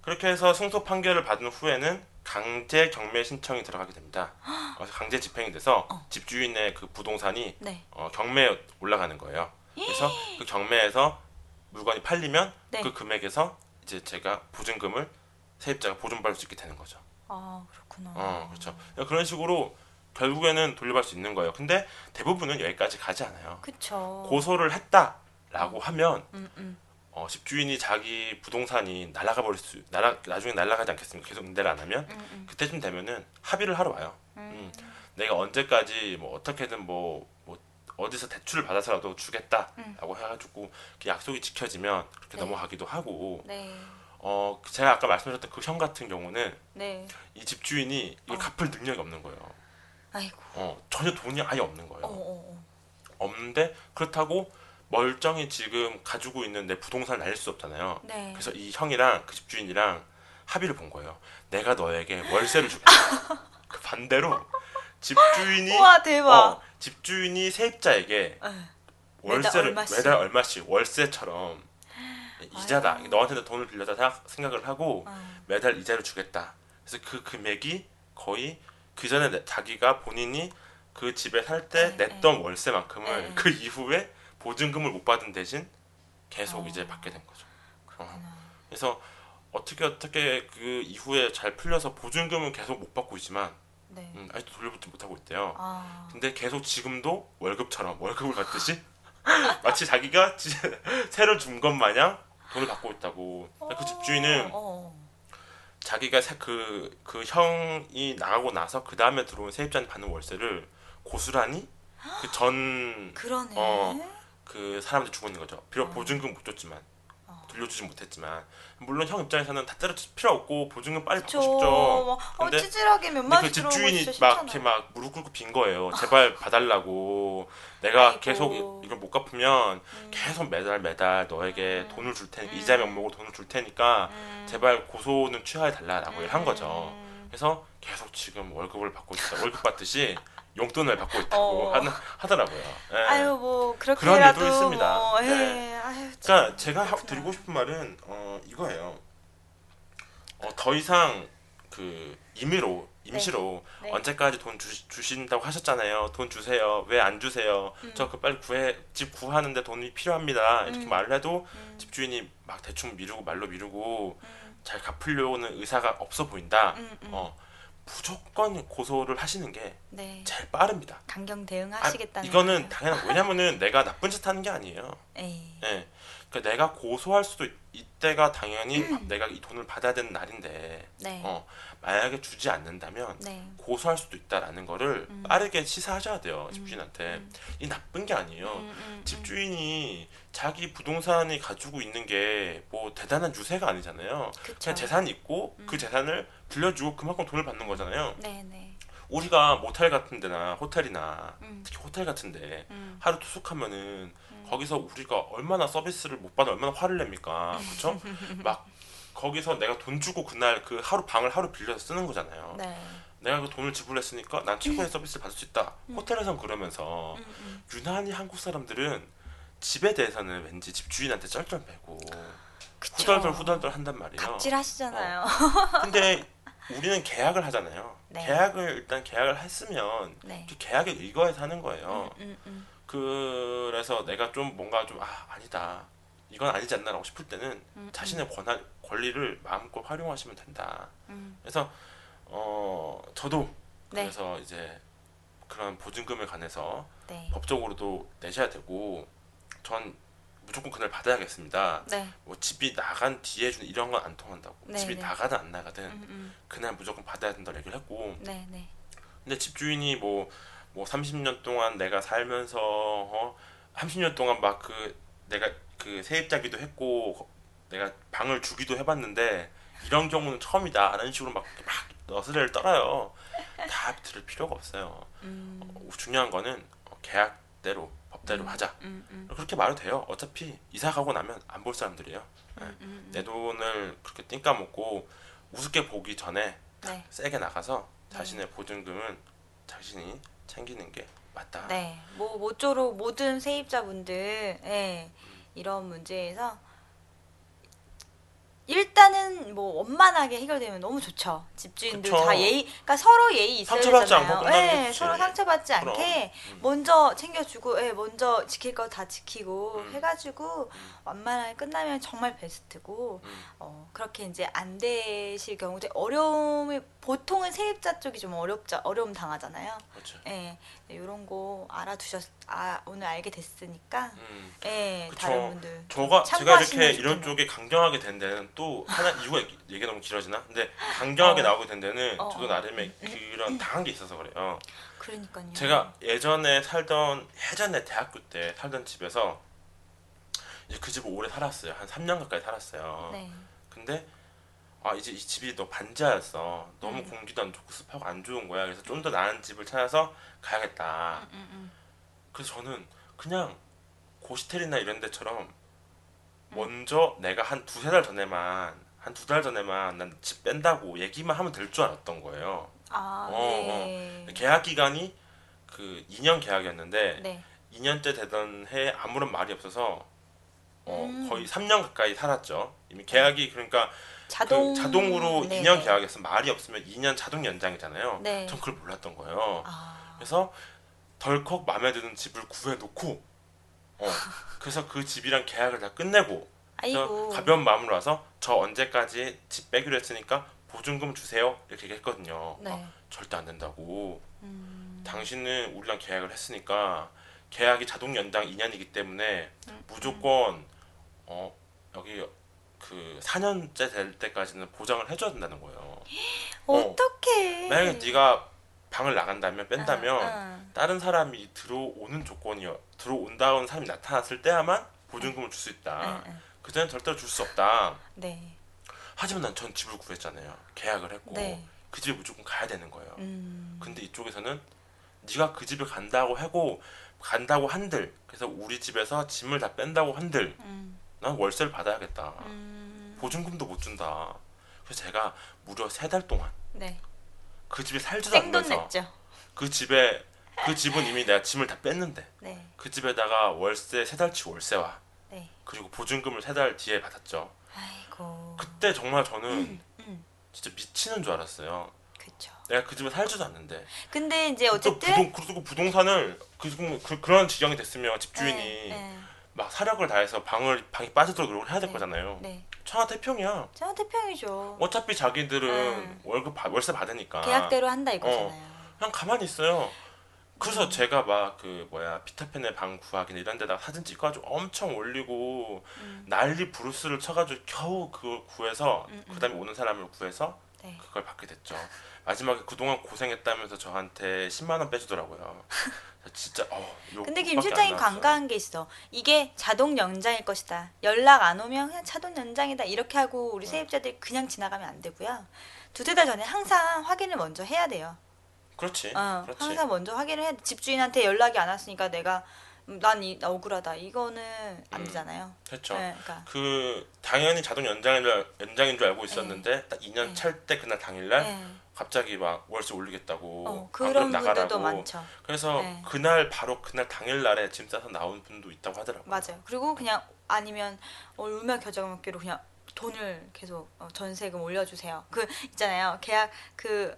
그렇게 해서 승소 판결을 받은 후에는 강제 경매 신청이 들어가게 됩니다. 그래서 강제 집행이 돼서 어. 집주인의 그 부동산이 네. 어, 경매에 올라가는 거예요. 그래서 그 경매에서 물건이 팔리면 네. 그 금액에서 이제 제가 보증금을 세입자가 보존받을 수 있게 되는 거죠. 아, 그렇구나. 어, 그렇죠. 그런 식으로 결국에는 돌려받을 수 있는 거예요. 근데 대부분은 여기까지 가지 않아요. 그쵸. 고소를 했다라고 하면 음, 음. 어, 집주인이 자기 부동산이 날아가 버릴 수, 날아, 나중에 날아가지 않겠습니까? 계속 응대를 안 하면 음, 음. 그때쯤 되면은 합의를 하러 와요. 음. 내가 언제까지 뭐 어떻게든 뭐, 뭐 어디서 대출을 받아서라도 주겠다라고 해가지고 그 약속이 지켜지면 그렇게 네. 넘어가기도 하고 네. 어 제가 아까 말씀드렸던 그 형 같은 경우는 네. 이 집주인이 이걸 어. 갚을 능력이 없는 거예요. 아이고. 어 전혀 돈이 아예 없는 거예요. 어, 어, 어. 없는데 그렇다고 멀쩡히 지금 가지고 있는 내 부동산을 날릴 수 없잖아요. 네. 그래서 이 형이랑 그 집주인이랑 합의를 본 거예요. 내가 너에게 월세를 주겠다. 그 반대로 집주인이 우와, 대박. 어, 집주인이 세입자에게 에. 월세를 얼마씩? 매달 얼마씩 월세처럼 이자다. 아유. 너한테 돈을 빌려다 생각- 생각을 하고 어. 매달 이자를 주겠다. 그래서 그 금액이 거의 그 전에 내- 자기가 본인이 그 집에 살때 네, 냈던 월세만큼을 네. 그 이후에 보증금을 못 받은 대신 계속 어. 이제 받게 된 거죠. 어. 그래서 어떻게 어떻게 그 이후에 잘 풀려서 보증금은 계속 못 받고 있지만 네. 음, 아직도 돌려받지 못하고 있대요. 아. 근데 계속 지금도 월급처럼 월급을 받듯이 마치 자기가 지- 새로 준 것 마냥 돈을 받고 있다고. 그 집주인은 어. 자기가 그 그 형이 나가고 나서 그 다음에 들어온 세입자한테 받는 월세를 고스란히 그전그 어. 사람한테 주고 있는 거죠. 비록 어. 보증금 못 줬지만 어. 돌려주지 못했지만 물론 형 입장에서는 다 때려칠 필요 없고 보증금 빨리. 받고 싶죠. 뭐, 어, 근데- 찌질하게 몇 근데 마디 그 들어오고 집주인이 진짜 막 싫잖아. 이렇게 막 무릎 꿇고 빈 거예요. 제발 봐달라고. 내가 아이고. 계속 이- 이걸 못 갚으면 음. 계속 매달 매달 너에게 음. 돈을 줄 테니까 음. 이자 명목으로 돈을 줄 테니까 음. 제발 고소는 취하해 달라라고 얘기를 한 거죠. 음. 그래서 계속 지금 월급을 받고 있다. 월급 받듯이 용돈을 받고 있다고 어. 하는, 하더라고요. 예. 아유 뭐 그런 그렇게라도 일도 있습니다. 뭐, 예. 네. 아유, 참. 그러니까 제가 하- 그렇구나. 드리고 싶은 말은 어, 이거예요. 어, 더 이상 그 임의로 임시로 네. 언제까지 돈 주, 주신다고 하셨잖아요. 돈 주세요. 왜 안 주세요? 음. 저 그 빨리 구해 집 구하는데 돈이 필요합니다. 이렇게 음. 말을 해도 음, 집주인이 막 대충 미루고 말로 미루고 음, 잘 갚으려는 의사가 없어 보인다. 음, 음. 어 무조건 고소를 하시는 게 네. 제일 빠릅니다. 강경 아, 대응하시겠다는 이거는 거예요. 당연한 왜냐면은 내가 나쁜 짓 하는 게 아니에요. 에이. 예. 그러니까 내가 고소할 수도 있, 이때가 당연히 음. 내가 이 돈을 받아야 되는 날인데 네. 어, 만약에 주지 않는다면 네. 고소할 수도 있다라는 거를 음. 빠르게 시사하셔야 돼요 집주인한테 음. 이 나쁜 게 아니에요 음, 음, 음. 집주인이 자기 부동산이 가지고 있는 게 뭐 대단한 유세가 아니잖아요 그쵸. 그냥 재산이 있고 음. 그 재산을 빌려주고 그만큼 돈을 받는 거잖아요 네, 네. 우리가 모텔 같은 데나 호텔이나 음. 특히 호텔 같은데 음. 하루 투숙하면은 음. 거기서 우리가 얼마나 서비스를 못 받아 얼마나 화를 냅니까 그쵸? 막 거기서 내가 돈 주고 그날 그 하루 방을 하루 빌려서 쓰는 거잖아요 네. 내가 그 돈을 지불했으니까 난 최고의 서비스를 받을 수 있다 음. 호텔에선 그러면서 음, 음. 유난히 한국 사람들은 집에 대해서는 왠지 집주인한테 쩔쩔매고. 후덜덜 후덜덜 한단 말이에요 갑질하시잖아요. 근데 우리는 계약을 하잖아요 네. 계약을 일단 계약을 했으면 네. 그 계약에 의거해서 하는 거예요. 그래서 내가 좀 뭔가 좀 아 아니다 이건 아니지 않나라고 싶을 때는 음, 자신의 권한 권리를 마음껏 활용하시면 된다. 음. 그래서 어 저도 네. 그래서 이제 그런 보증금에 관해서 네. 법적으로도 내셔야 되고 전 무조건 그날 받아야겠습니다. 네. 뭐 집이 나간 뒤에 주는 이런 건 안 통한다고. 네, 집이 네. 나가든 안 나가든 음, 음. 그날 무조건 받아야 된다고 얘기를 했고 네, 네. 근데 집주인이 뭐, 뭐 30년 동안 내가 살면서 어, 30년 동안 막 그 내가 그 세입자기도 했고 거- 내가 방을 주기도 해봤는데 이런 경우는 처음이다. 라는 식으로 막, 막 너스레를 떨어요. 다 들을 필요가 없어요. 음. 어, 중요한 거는 어, 계약대로 법대로 음. 하자. 음, 음. 그렇게 말해도 돼요. 어차피 이사 가고 나면 안 볼 사람들이에요. 음, 음, 내 돈을 그렇게 띵까 먹고 우습게 보기 전에 네. 세게 나가서 자신의 보증금은 자신이 챙기는 게 맞다. 네, 뭐 모쪼록 모든 세입자분들 예, 이런 문제에서 일단은 뭐 원만하게 해결되면 너무 좋죠. 집주인들 그쵸. 다 예의, 그러니까 서로 예의 있어야 상처받지 되잖아요. 않고 끝나는 게 예. 서로 상처받지 그럼. 않게 음. 먼저 챙겨주고, 예, 먼저 지킬 거 다 지키고 음. 해가지고 음. 완만하게 끝나면 정말 베스트고 음. 어, 그렇게 이제 안 되실 경우도 어려움이 보통은 세입자 쪽이 좀 어렵죠. 어려움 당하잖아요. 그렇죠. 예, 이런 거 알아두셨, 아, 오늘 알게 됐으니까, 음. 예, 그쵸. 다른 분들. 저가 제가 이렇게 이런. 쪽에 강경하게 된 데는 또 하나 이유가 있- 얘기가 너무 길어지나? 근데 강경하게 어. 나오게 된 데는 어, 저도 어. 나름의 그런 당한 게 있어서 그래요. 그러니까요. 제가 예전에 살던 예전에 대학교 때 살던 집에서 이제 그 집을 오래 살았어요. 한 3년 가까이 살았어요. 네. 근데 아 이제 이 집이 너 반지하였어. 너무 음. 공기도 안 좋고 습하고 안 좋은 거야. 그래서 좀 더 나은 집을 찾아서 가야겠다. 음, 음, 음. 그래서 저는 그냥 고시텔이나 이런 데처럼 음. 먼저 내가 한 두세 달 전에만 한 두 달 전에만 난 집 뺀다고 얘기만 하면 될 줄 알았던 거예요. 아, 어, 네. 계약 기간이 그 2년 계약이었는데 네. 2년째 되던 해에 아무런 말이 없어서 어, 음. 거의 3년 가까이 살았죠. 이미 계약이 그러니까 자동 그 자동으로 네, 2년 네. 계약에서 말이 없으면 2년 자동 연장이잖아요. 네. 전 그걸 몰랐던 거예요. 아, 그래서 덜컥 마음에 드는 집을 구해놓고 어, 그래서 그 집이랑 계약을 다 끝내고 아이고. 가벼운 마음으로 와서 저 언제까지 집 빼기로 했으니까 보증금 주세요 이렇게 얘기했거든요. 네. 아, 절대 안 된다고. 음, 당신은 우리랑 계약을 했으니까 계약이 자동 연장 2년이기 때문에 음, 무조건 어 여기 그 4년째 될 때까지는 보장을 해줘야 된다는 거예요. 어. 어떡해. 만약에 네가 방을 나간다면 뺀다면 응, 다른 사람이 들어오는 조건이요 들어온다는 사람이 나타났을 때야만 보증금을 줄 수 있다. 그때는 절대로 줄 수 없다. 네. 하지만 난 전 집을 구했잖아요. 계약을 했고 네. 그 집에 무조건 가야 되는 거예요. 음. 근데 이쪽에서는 네가 그 집에 간다고 하고 간다고 한들 그래서 우리 집에서 짐을 다 뺀다고 한들 음. 난 월세를 받아야겠다. 음. 보증금도 못 준다. 그래서 제가 무려 세 달 동안 네. 그 집에 살지도 냈죠. 그 집에 그 집은 이미 내가 짐을 다 뺐는데 네. 그 집에다가 월세 세 달치 월세와 네. 그리고 보증금을 세 달 뒤에 받았죠. 아이고. 그때 정말 저는 음. 진짜 미치는 줄 알았어요. 그쵸. 내가 그 집에 살지도 않는데. 근데 이제 또 어쨌든 부동 그리고 부동산을 그, 그 그런 지경이 됐으면 집주인이 네, 네, 막 사력을 다해서 방을 방이 빠지도록 노력을 해야 될 네. 거잖아요. 네. 천하태평이야. 저는 태평이죠. 어차피 자기들은 네. 월급 받- 월세 받으니까 계약대로 한다 이거잖아요. 그냥 가만히 있어요. 그래서 음. 제가 막 그 뭐야 피터팬의 방 구하기나 이런 데다가 사진 찍어가지고 엄청 올리고 음. 난리 부르스를 쳐가지고 겨우 그걸 구해서 음, 음. 그다음에 오는 사람을 구해서 네. 그걸 받게 됐죠. 마지막에 그동안 고생했다면서 저한테 10만 원 빼주더라고요. 진짜 어. 욕 근데 김 실장이. 관가한 게 있어. 이게 자동 연장일 것이다. 연락 안 오면 그냥 자동 연장이다. 이렇게 하고 우리 네. 세입자들이 그냥 지나가면 안 되고요. 두세 달 전에 항상 확인을 먼저 해야 돼요. 그렇지. 어, 그렇지. 항상 먼저 확인을 해. 집주인한테 연락이 안 왔으니까 내가 음, 난 이, 나 억울하다. 이거는 안 음. 되잖아요. 그렇죠. 네, 그러니까 그 당연히 자동 연장인 줄, 연장인 줄 알고 있었는데 딱 2년 네. 찰때 그날 당일날 네. 갑자기 막 월세 올리겠다고 어, 그런 나가라고. 분들도 많죠. 그래서 네. 그날 바로 그날 당일 날에 짐 싸서 나온 분도 있다고 하더라고요. 맞아요. 그리고 그냥 아니면 어, 울며 겨자 먹기로 그냥 돈을 계속 어, 전세금 올려주세요. 그 있잖아요. 계약 그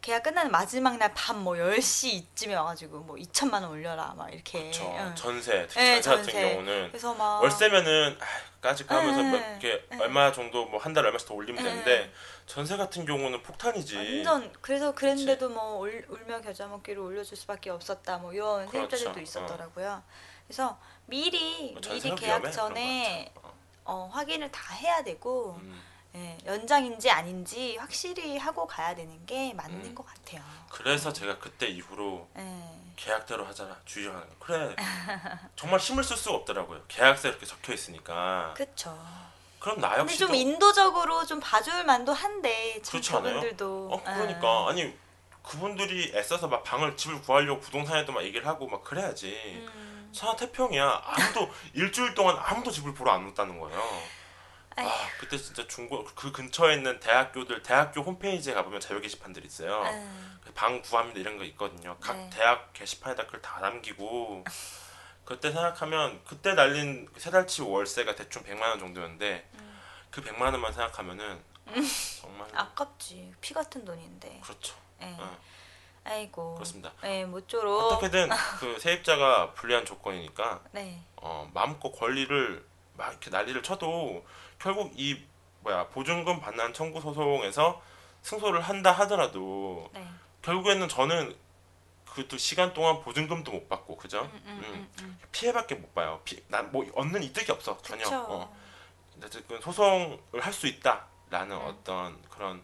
계약 끝나는 마지막 날 밤 뭐 10시 이쯤에 와가지고 뭐 2천만 원 올려라 막 이렇게. 그렇죠. 응. 전세 특히 네, 전세 같은 전세. 경우는 그래서 막 월세면은 아, 까짓 거 하면서 네. 몇 개 네. 얼마 정도 뭐 한 달에 얼마씩 더 올리면 네. 되는데 전세 같은 경우는 폭탄이지. 완전 그래서 그랬는데도 뭐 울, 울며 겨자 먹기로 올려줄 수밖에 없었다 뭐 이런 그렇죠. 세입자들도 있었더라고요. 그래서 미리 뭐 미리 계약 전에 같아. 어, 확인을 다 해야 되고 음. 예, 연장인지 아닌지 확실히 하고 가야 되는 게 맞는 음. 것 같아요. 그래서 제가 그때 이후로 예. 계약대로 하잖아 주의하는 거. 그래 정말 힘을 쓸 수가 없더라고요. 계약서에 이렇게 적혀 있으니까. 그렇죠. 그럼 나 역시도 좀 인도적으로 좀 봐줄 만도 한데 그렇지? 그분들도 어 그러니까 아니 그분들이 애써서 막 방을 집을 구하려고 부동산에도 막 얘기를 하고 막 그래야지. 음, 천하 태평이야. 아무도 일주일 동안 아무도 집을 보러 안 왔다는 거예요. 아 그때 진짜 중고 그 근처에 있는 대학교들 대학교 홈페이지에 가보면 자유 게시판들 있어요. 음, 방 구합니다 이런 거 있거든요. 각 네. 대학 게시판에다 그걸 다 남기고 그때 생각하면 그때 날린 세 달치 월세가 대충 100만 원 정도였는데 그 100만 원만 생각하면은 아, 정말 음. 아깝지 피 같은 돈인데. 그렇죠. 예. 어, 아이고. 그렇습니다. 예, 모쪼록. 어떻게든 그 세입자가 불리한 조건이니까 네. 어, 마음껏 권리를 막 이렇게 난리를 쳐도 결국 이 뭐야 보증금 반환 청구 소송에서 승소를 한다 하더라도 네. 결국에는 저는 그 또 시간 동안 보증금도 못 받고 그죠? 음, 음, 음, 음. 피해밖에 못 봐요. 난 뭐 얻는 이득이 없어 전혀. 그쵸. 어. 어쨌든 소송을 할 수 있다라는 음. 어떤 그런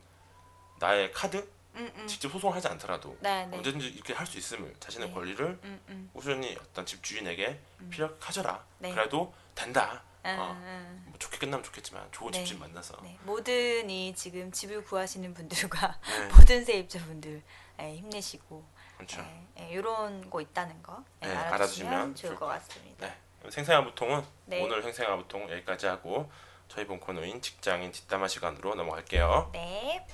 나의 카드 음, 음. 직접 소송을 하지 않더라도 네, 네. 언제든지 이렇게 할 수 있음을 자신의 네. 권리를 음, 음. 꾸준히 어떤 집주인에게 음. 피력하져라. 네. 그래도 된다. 음, 어. 뭐 좋게 끝나면 좋겠지만 좋은 네. 집주인 만나서. 네, 모든 이 지금 집을 구하시는 분들과 네, 모든 세입자분들 예, 힘내시고 그렇죠. 이런 거 있다는 거 예, 네, 알아주시면 알아주시면 좋을 것것 같습니다. 네. 생생한 보통은 네. 오늘 생생한 보통 여기까지 하고 저희 본 코너인 직장인 뒷담화 시간으로 넘어갈게요. 네.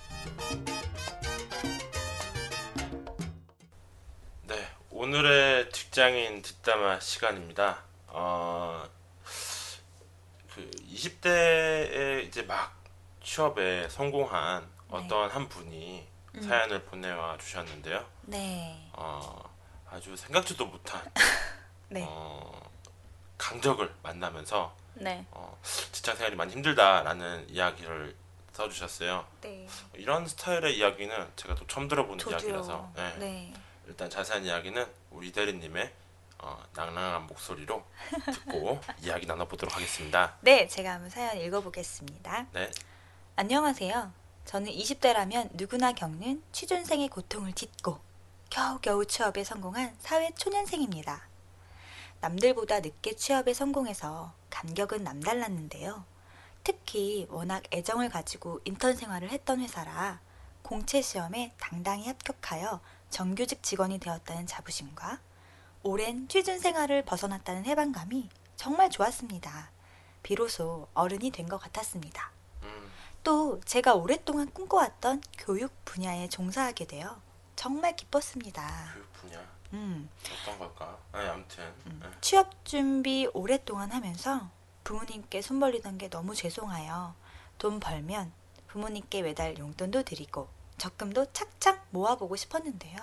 네, 오늘의 직장인 뒷담화 시간입니다. 어, 그 20대에 이제 막 취업에 성공한 어떤 한 분이 음. 사연을 보내와 주셨는데요. 네. 어, 아주 생각지도 못한 네. 어, 강적을 만나면서 네. 어, 직장 생활이 많이 힘들다라는 이야기를 써주셨어요. 네. 이런 스타일의 이야기는 제가 또 처음 들어보는 저도요. 이야기라서 네. 네. 일단 자세한 이야기는 우리 대리님의 어, 낭낭한 목소리로 듣고 이야기 나눠보도록 하겠습니다. 네, 제가 한번 사연 읽어보겠습니다. 네, 안녕하세요. 저는 20대라면 누구나 겪는 취준생의 고통을 딛고 겨우겨우 취업에 성공한 사회 초년생입니다. 남들보다 늦게 취업에 성공해서 간격은 남달랐는데요. 특히 워낙 애정을 가지고 인턴 생활을 했던 회사라 공채 시험에 당당히 합격하여 정규직 직원이 되었다는 자부심과 오랜 취준 생활을 벗어났다는 해방감이 정말 좋았습니다. 비로소 어른이 된 것 같았습니다. 음, 또 제가 오랫동안 꿈꿔왔던 교육 분야에 종사하게 되어 정말 기뻤습니다. 교육 분야 음, 어떤 걸까? 아니 아무튼 음. 네. 취업 준비 오랫동안 하면서 부모님께 손 벌리던 게 너무 죄송하여 돈 벌면 부모님께 매달 용돈도 드리고 적금도 착착 모아보고 싶었는데요.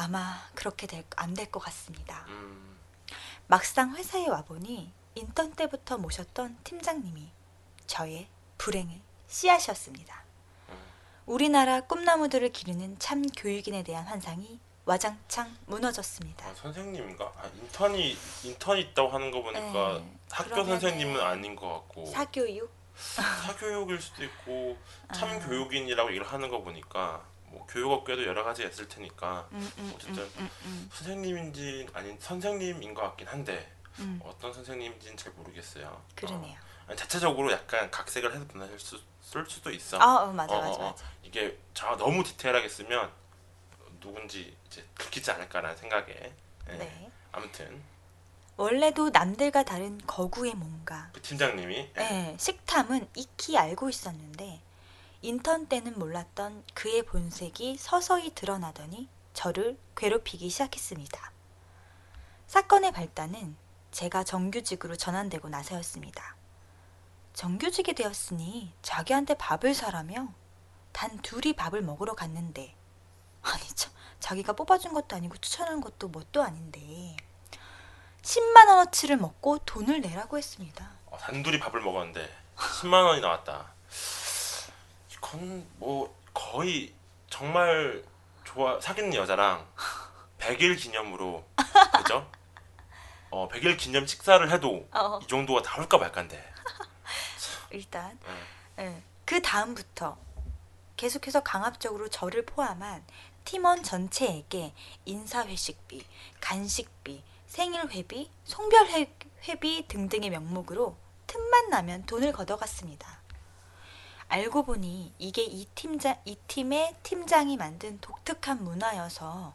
아마 그렇게 안 될 것 같습니다. 음, 막상 회사에 와보니 인턴 때부터 모셨던 팀장님이 저의 불행의 씨앗이었습니다. 우리나라 꿈나무들을 기르는 참 교육인에 대한 환상이 와장창 무너졌습니다. 아, 선생님인가? 아, 인턴이 인턴이 있다고 하는 거 보니까 네, 학교 선생님은 아닌 것 같고 사교육? 사교육일 수도 있고 참 아. 교육인이라고 얘기를 하는 거 보니까 뭐 교육업계도 여러 가지가 있을 테니까 음, 음, 어쨌든 음, 음, 음, 선생님인지 아닌 선생님인 것 같긴 한데 음. 어떤 선생님인지는 잘 모르겠어요. 그러네요. 어, 자체적으로 약간 각색을 해서 보내실 수, 쓸 수도 있어. 아, 어, 맞아, 어, 맞아, 어, 어. 맞아. 이게 자 너무 디테일하게 쓰면 누군지 이제 들키지 않을까라는 생각에. 예. 네. 아무튼 원래도 남들과 다른 거구의 뭔가. 그 팀장님이 예. 네, 식탐은 익히 알고 있었는데 인턴 때는 몰랐던 그의 본색이 서서히 드러나더니 저를 괴롭히기 시작했습니다. 사건의 발단은 제가 정규직으로 전환되고 나서였습니다. 정규직이 되었으니 자기한테 밥을 사라며 단 둘이 밥을 먹으러 갔는데 아니 참 자기가 뽑아준 것도 아니고 추천한 것도 뭣도 아닌데 10만 원어치를 먹고 돈을 내라고 했습니다. 어, 단둘이 밥을 먹었는데 10만 원이 나왔다. 이건 뭐 거의 정말 좋아 사귀는 여자랑 100일 기념으로 그죠? 어 100일 기념 식사를 해도 어. 이 정도가 나올까 말까인데. 일단 예. 예. 그 다음부터 계속해서 강압적으로 저를 포함한 팀원 전체에게 인사회식비, 간식비, 생일회비, 송별회비 등등의 명목으로 틈만 나면 돈을 걷어갔습니다. 알고 보니 이게 이 팀장, 이 팀의 팀장이 만든 독특한 문화여서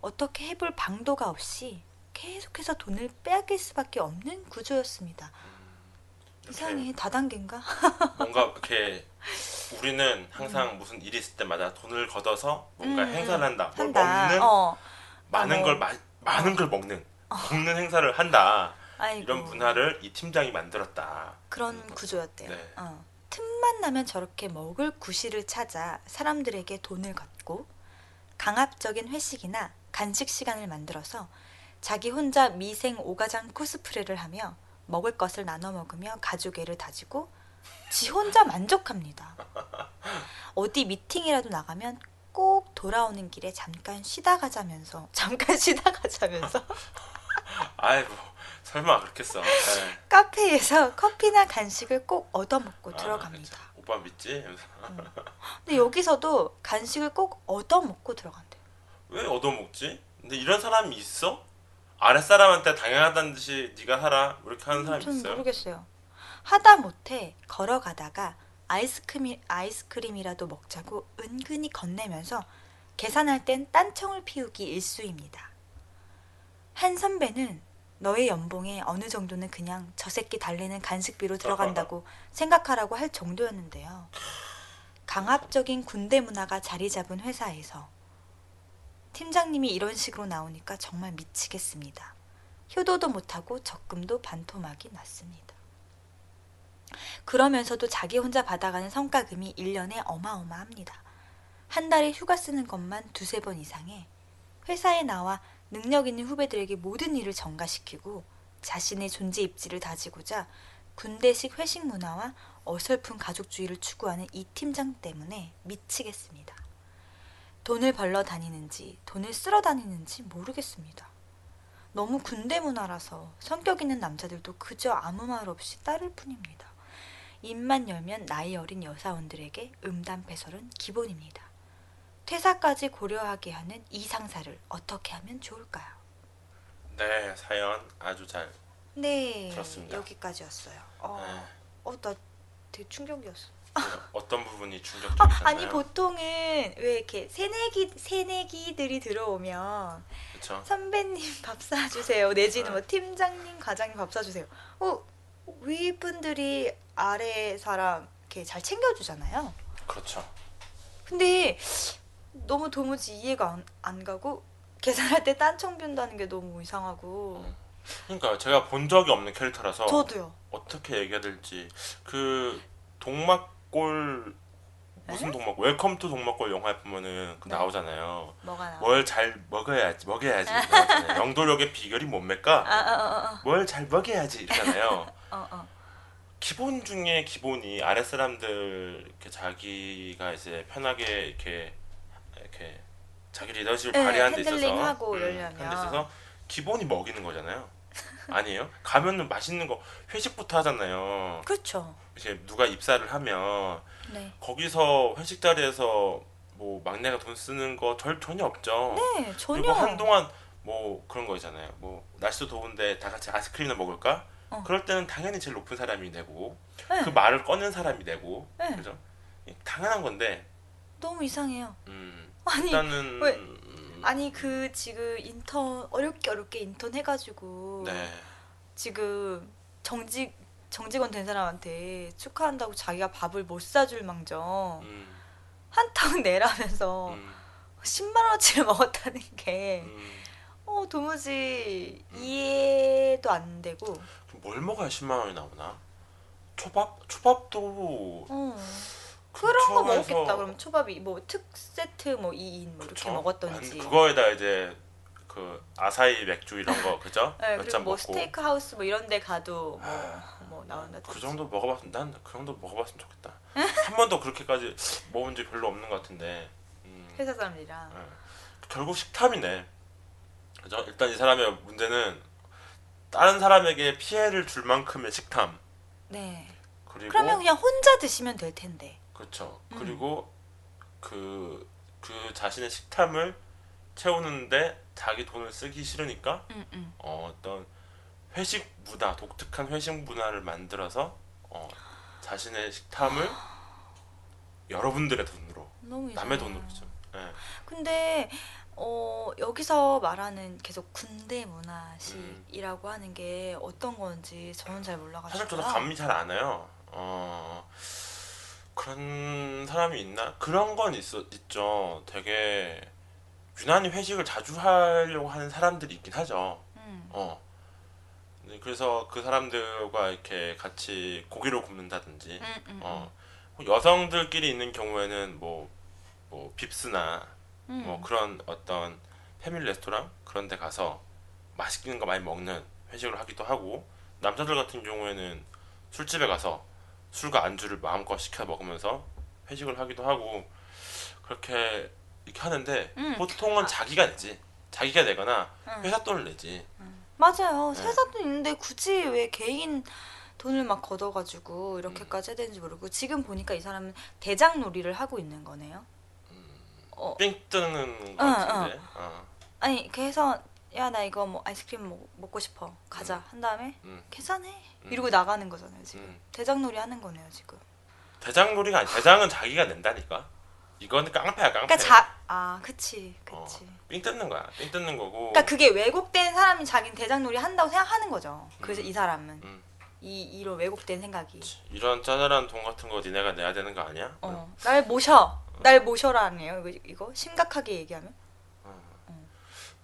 어떻게 해볼 방도가 없이 계속해서 돈을 빼앗길 수밖에 없는 구조였습니다. 이상해 다단계인가? 뭔가 이렇게 우리는 항상 무슨 일이 있을 때마다 돈을 걷어서 뭔가 음, 행사를 한다. 뭘 한다. 먹는 어. 많은 어. 걸 마, 많은 걸 먹는 먹는 행사를 한다. 아이고. 이런 문화를 이 팀장이 만들었다. 그런 구조였대요. 네. 어. 틈만 나면 저렇게 먹을 구실을 찾아 사람들에게 돈을 걷고 강압적인 회식이나 간식 시간을 만들어서 자기 혼자 미생 오가장 코스프레를 하며 먹을 것을 나눠 먹으며 가족애를 다지고 지 혼자 만족합니다. 어디 미팅이라도 나가면 꼭 돌아오는 길에 잠깐 쉬다 가자면서 잠깐 쉬다 가자면서 아이고 설마 그렇겠어. 네. 카페에서 커피나 간식을 꼭 얻어먹고 아, 들어갑니다. 그쵸. 오빠 믿지? 근데 여기서도 간식을 꼭 얻어먹고 들어간대요. 왜 얻어먹지? 근데 이런 사람이 있어? 아랫사람한테 당연하다는 듯이 네가 하라 뭐 이렇게 하는 사람이 전 있어요? 모르겠어요. 하다 못해 걸어가다가 아이스크림, 아이스크림이라도 먹자고 은근히 건네면서 계산할 땐 딴청을 피우기 일수입니다. 한 선배는 너의 연봉에 어느 정도는 그냥 저 새끼 달래는 간식비로 들어간다고 생각하라고 할 정도였는데요. 강압적인 군대 문화가 자리 잡은 회사에서 팀장님이 이런 식으로 나오니까 정말 미치겠습니다. 효도도 못하고 적금도 반토막이 났습니다. 그러면서도 자기 혼자 받아가는 성과금이 1년에 어마어마합니다. 한 달에 휴가 쓰는 것만 두세 번 이상해 회사에 나와 능력 있는 후배들에게 모든 일을 전가시키고 자신의 존재 입지를 다지고자 군대식 회식 문화와 어설픈 가족주의를 추구하는 이 팀장 때문에 미치겠습니다. 돈을 벌러 다니는지 돈을 쓸어 다니는지 모르겠습니다. 너무 군대 문화라서 성격 있는 남자들도 그저 아무 말 없이 따를 뿐입니다. 입만 열면 나이 어린 여사원들에게 음담패설은 기본입니다. 퇴사까지 고려하게 하는 이 상사를 어떻게 하면 좋을까요? 네 사연 아주 잘 네, 그렇습니다. 여기까지였어요. 어, 네. 어, 나 되게 충격이었어. 어떤 부분이 충격적이셨나요? 아니 보통은 왜 이렇게 새내기 새내기들이 들어오면 그렇죠. 선배님 밥 사주세요 내지는 네. 뭐 팀장님 과장님 밥 사주세요. 어 위분들이 아래 사람 이렇게 잘 챙겨주잖아요. 그렇죠. 근데 너무 도무지 이해가 안, 안 가고 계산할 때 딴청 핀다는 게 너무 이상하고 그러니까 제가 본 적이 없는 캐릭터라서 저도요. 어떻게 얘기해야 될지 그 동막골 무슨 동막 웰컴 투 동막골 영화에 보면은 그 네. 나오잖아요. 뭐가 나와? 뭘 잘 먹어야지 먹여야지 나오잖아요. 영도력의 비결이 뭡니까? 아, 아, 아, 뭘잘 먹여야지 이러잖아요. 아, 어, 어. 기본 중에 기본이 아랫 사람들 이렇게 자기가 이제 편하게 이렇게 이렇게 자기 리더십을 네, 발휘하는 데 있어서 음, 핸들링하고 이러려면. 하는 데 있어서 기본이 먹이는 거잖아요. 아니에요? 가면은 맛있는 거 회식부터 하잖아요. 그렇죠. 이제 누가 입사를 하면 네. 거기서 회식 자리에서 뭐 막내가 돈 쓰는 거 절 전혀 없죠. 네, 전혀. 그리고 한동안 뭐 그런 거 있잖아요. 뭐 날씨도 더운데 다 같이 아이스크림이나 먹을까? 어. 그럴 때는 당연히 제일 높은 사람이 내고 네. 그 말을 꺼낸 사람이 내고 네. 그죠? 당연한 건데 너무 이상해요. 음, 아니, 일단은 왜- 음, 아니 그 지금 인턴 어렵게 어렵게 인턴 해가지고 네. 지금 정직 정직원 된 사람한테 축하한다고 자기가 밥을 못 사줄 망정 음, 한탕 내라면서 음, 10만 원어치를 먹었다는 게 음. 어, 도무지 이해도 안 되고 뭘 먹어야 10만 원이 나오나? 초밥? 초밥도 어. 그런 거 먹었겠다. 그럼 초밥이 뭐 특 세트 뭐 2인 뭐 이렇게 그쵸? 먹었던지. 그거에다 이제 그 아사히 맥주 이런 거 그죠? 네, 몇 그리고 잔 뭐 먹고 스테이크 하우스 뭐 이런 데 가도 뭐, 아, 뭐 나온다. 그 정도 먹어봤으면 난 그 정도 먹어봤으면 좋겠다. 한 번도 그렇게까지 먹은 적 별로 없는 것 같은데. 음, 회사 사람들이랑. 예. 결국 식탐이네. 그죠? 일단 이 사람의 문제는 다른 사람에게 피해를 줄 만큼의 식탐. 네. 그리고 그러면 그냥 혼자 드시면 될 텐데. 그렇죠. 음. 그리고 그, 그 자신의 식탐을 채우는데 자기 돈을 쓰기 싫으니까 응, 응. 어, 어떤 회식 문화, 독특한 회식 문화를 만들어서 어, 자신의 식탐을 여러분들의 돈으로, 남의 이상해요. 돈으로죠. 예. 근데 어, 여기서 말하는 계속 군대 문화식이라고 하는 게 어떤 건지 저는 잘 몰라가지고. 사실 저도 감이 잘 안 와요. 어, 그런 사람이 있나? 그런 건 있어, 있죠. 되게 유난히 회식을 자주 하려고 하는 사람들이 있긴 하죠. 음. 어. 네, 그래서 그 사람들과 이렇게 같이 고기를 굽는다든지, 음, 음, 어, 여성들끼리 있는 경우에는 뭐, 뭐 빕스나 음. 뭐 그런 어떤 패밀리 레스토랑 그런 데 가서 맛있는 거 많이 먹는 회식을 하기도 하고 남자들 같은 경우에는 술집에 가서 술과 안주를 마음껏 시켜 먹으면서 회식을 하기도 하고 그렇게 이렇게 하는데 음. 보통은 자기가 내지 자기가 내거나 음. 회사 돈을 내지 맞아요. 네. 회사도 있는데 굳이 왜 개인 돈을 막 걷어가지고 이렇게까지 해야 되는지 모르고 지금 보니까 이 사람은 대장 놀이를 하고 있는 거네요. 어, 삥 뜨는 것 응, 같은데 어. 아니 그래서 야 나 이거 뭐 아이스크림 먹, 먹고 싶어 가자 한 다음에 음. 계산해 음. 이러고 나가는 거잖아요 지금 음. 대장 놀이 하는 거네요 지금. 대장놀이가 아니 대장은 자기가 낸다니까 이거는 깡패야 깡패 그러니까 자 아 그치 어, 그치. 삥 뜯는 거야 삥 뜯는 거고 그러니까 그게 왜곡된 사람이 자기는 대장 놀이 한다고 생각하는 거죠. 그래서 음. 이 사람은 음. 이 이런 왜곡된 생각이. 이런 짜잘한 돈 같은 거 니네가 내야 되는 거 아니야? 어, 날 모셔. 날 모셔라네요. 이거, 이거 심각하게 얘기하면.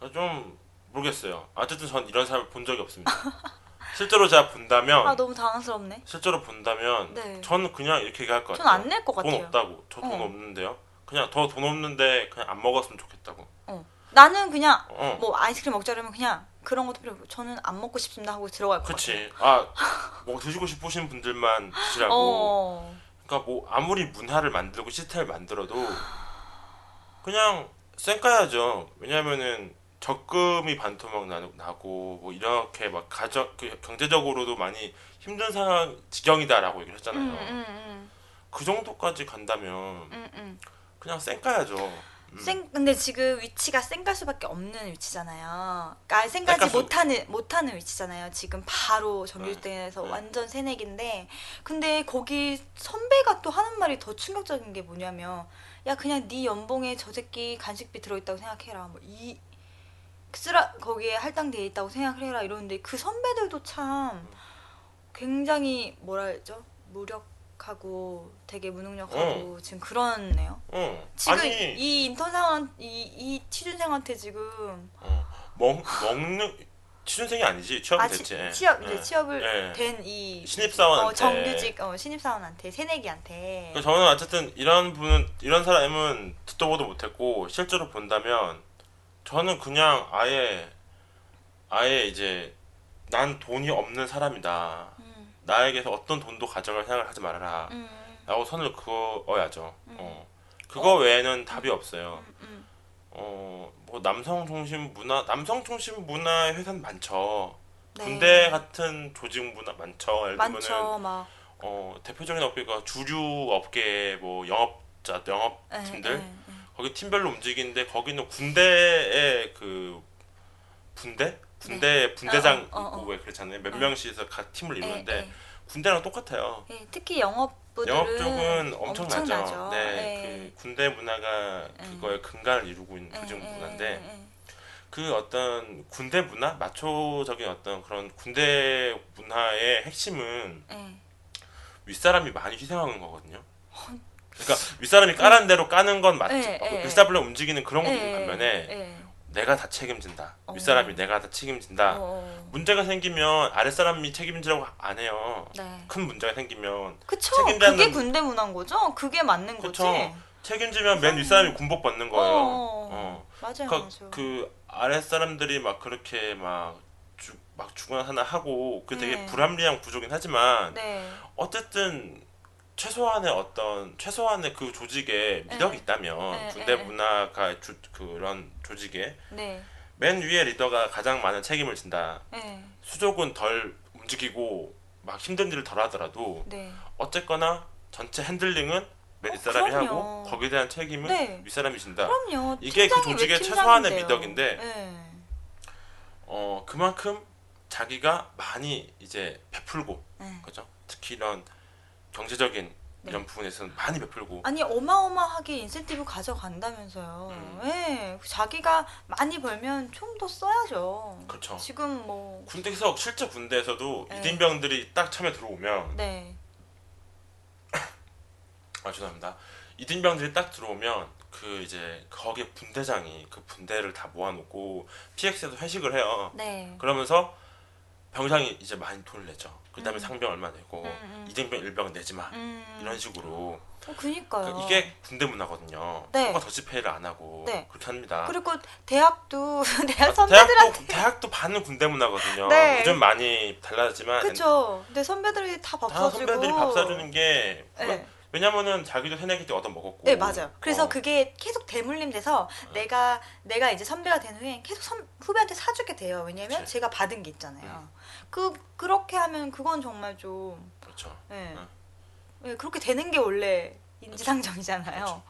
어, 좀 모르겠어요. 어쨌든 전 이런 사람을 본 적이 없습니다. 실제로 제가 본다면 아 너무 당황스럽네. 실제로 본다면 네. 저는 그냥 이렇게 얘기할 것전 같아요. 안낼것돈 같아요. 없다고. 저 돈 어. 없는데요. 그냥 더 돈 없는데 그냥 안 먹었으면 좋겠다고. 어. 나는 그냥 어. 뭐 아이스크림 먹자면 그냥 그런 것도 필요 없고 저는 안 먹고 싶습니다 하고 들어갈 것 그치. 아, 뭐 드시고 싶으신 분들만 같아요. 드시라고. 어. 그러니까 뭐 아무리 문화를 만들고 시스템을 만들어도 그냥 쌩까야죠. 왜냐면은 적금이 반토막 나- 나고 뭐 이렇게 막 가정 그 경제적으로도 많이 힘든 상황 지경이다라고 얘기를 했잖아요. 음, 음, 음, 그 정도까지 간다면 음, 음. 그냥 쌩까야죠. 음. 생 근데 지금 위치가 생가수밖에 없는 위치잖아요. 그러니까 생가수. 못하는 못하는 위치잖아요. 지금 바로 정규직에서 네. 완전 새내기인데 근데 거기 선배가 또 하는 말이 더 충격적인 게 뭐냐면 야 그냥 네 연봉에 저 새끼 간식비 들어있다고 생각해라. 뭐이 쓰라 거기에 할당돼 있다고 생각해라 이러는데 그 선배들도 참 굉장히 뭐라 했죠 무력하고 되게 무능력하고 지금 그렇네요. 어. 지금 아니 이 인턴 상한 이, 이 취준생한테 지금 어, 먹 먹는 취준생이 아니지 취업이 아, 됐지. 예. 치, 취업 이제 예. 취업을 예. 된이 신입사원한테. 어, 정규직 어, 신입사원한테 새내기한테 그래서 저는 어쨌든 이런 분은 이런 사람은 듣도 보도 못했고 실제로 본다면 저는 그냥 아예 아예 이제 난 돈이 없는 사람이다. 음, 나에게서 어떤 돈도 가져갈 생각을 하지 말아라. 음, 라고 선을 그어야죠. 어. 그거 외에는 답이 없어요. 음, 음. 어, 뭐 남성 중심 문화, 남성 중심 문화의 회사는 많죠. 네. 군대 같은 조직 문화 많죠. 예를 들면은 많죠 막 어, 대표적인 업계가 주류 업계 뭐 영업자, 예, 영업팀들 예, 예. 거기 팀별로 움직이는데 거기는 군대의 그 분대? 군대 분대장 어, 어, 어, 있고 어. 왜 그렇잖아요. 몇 어. 명씩서 각 팀을 이루는데 예, 예. 군대랑 똑같아요. 예, 특히 영업부들은 영업 쪽은 엄청나죠. 엄청나죠. 네, 예. 그 군대 문화가 예. 그거의 근간을 이루고 있는 예, 조직 예, 문화인데 예, 예. 그 어떤 군대 문화, 마초적인 어떤 그런 군대 문화의 핵심은 예. 윗사람이 많이 희생하는 거거든요. 그러니까 윗사람이 까란 대로 까는 건 맞죠. 예, 예. 글사블로 움직이는 그런 거 있는 예, 반면에 예. 내가 다 책임진다. 어. 윗사람이 내가 다 책임진다. 어, 어. 문제가 생기면 아랫사람이 책임지라고 안 해요. 네. 큰 문제가 생기면 그쵸. 책임자는- 그게 군대 문화인 거죠? 그게 맞는 거지. 그쵸. 책임지면 맨 윗사람이 군복 받는 거예요. 어, 어. 맞아요, 그러니까 맞아요. 그 아랫사람들이 막 그렇게 막, 죽, 막 죽거나 하나 하고 그 되게 네. 불합리한 구조긴 하지만 네. 어쨌든 최소한의 어떤 최소한의 그 조직에 미덕이 네. 있다면 네, 군대 네. 문화가 주, 그런 조직에 네. 맨 위에 리더가 가장 많은 책임을 진다. 네. 수족은 덜 움직이고 막 힘든 일을 덜 하더라도 네. 어쨌거나 전체 핸들링은 맨 어, 윗사람이 그럼요. 하고 거기에 대한 책임은 네. 윗사람이 진다. 그럼요. 이게 그 조직의 왜 최소한의? 미덕인데 네. 어 그만큼 자기가 많이 이제 베풀고 네. 그죠? 특히 이런 경제적인 네. 이런 부분에서는 많이 베풀고 아니 어마어마하게 인센티브 가져간다면서요. 음. 네. 자기가 많이 벌면 좀 더 써야죠. 그렇죠. 지금 뭐 군대에서 실제 군대에서도 네. 이등병들이 딱 처음에 들어오면 네. 아 죄송합니다. 이등병들이 딱 들어오면 그 이제 거기에 분대장이 그 분대를 다 모아놓고 PX에서 회식을 해요. 네. 그러면서 병장이 이제 많이 돈을 내죠. 그다음에 음. 상병 얼마 내고 음, 음. 이등병 일병 내지 마 음. 이런 식으로 어, 그니까요. 그러니까 이게 군대 문화거든요. 네. 누가 더치페이를 안 하고 네. 그렇게 합니다. 그리고 대학도 대학 아, 선배들한테 대학도 대학도 반은 군대 문화거든요. 네. 요즘 많이 달라졌지만 그쵸. 근데 선배들이 다밥다 사주고. 선배들이 밥 사주는 게 네. 왜냐면은 자기도 새내기 때 얻어 먹었고. 네 맞아요. 그래서 어. 그게 계속 대물림 돼서 내가 내가 이제 선배가 된 후에 계속 선, 후배한테 사주게 돼요. 왜냐면 그치. 제가 받은 게 있잖아요. 음. 그 그렇게 하면 그건 정말 좀 그렇죠. 네. 응. 네, 그렇게 되는 게 원래 인지상정이잖아요. 그렇죠.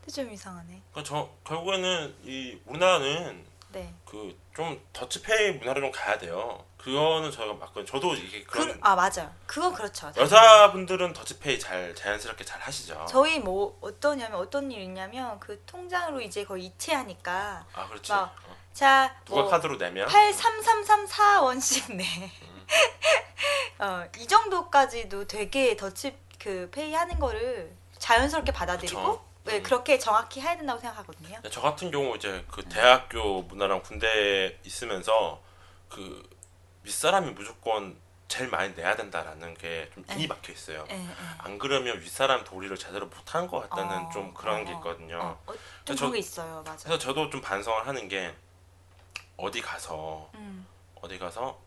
근데 좀 이상하네. 그러니까 저 결국에는 이 우리나라는 네. 그좀 더치페이 문화로 좀 가야 돼요. 그거는 저희가 맞거든요. 저도 이게 그, 그런 아 맞아요. 그거 그렇죠. 여자분들은 더치페이 잘 자연스럽게 잘 하시죠. 저희 뭐 어떠냐면 어떤 일이 있냐면 그 통장으로 이제 거의 이체하니까 아 그렇지. 막 어. 자 누가 뭐 카드로 내면 83334원씩 내. 어, 이 정도까지도 되게 더치 그 페이 하는 거를 자연스럽게 받아들이고 그쵸. 네, 음. 그렇게 정확히 해야 된다고 생각하거든요. 저 같은 경우 이제 네. 그 대학교 문화랑 군대에 있으면서 그 윗사람이 무조건 제일 많이 내야 된다라는 게 좀 인이 네. 박혀 있어요. 예, 예. 안 그러면 윗사람 도리를 제대로 못하는 것 같다는 어, 좀 그런 어, 게 어. 있거든요. 어, 어, 좀 저- 그런 게 있어요. 맞아. 그래서 저도 좀 반성을 하는 게 어디 가서 음. 어디 가서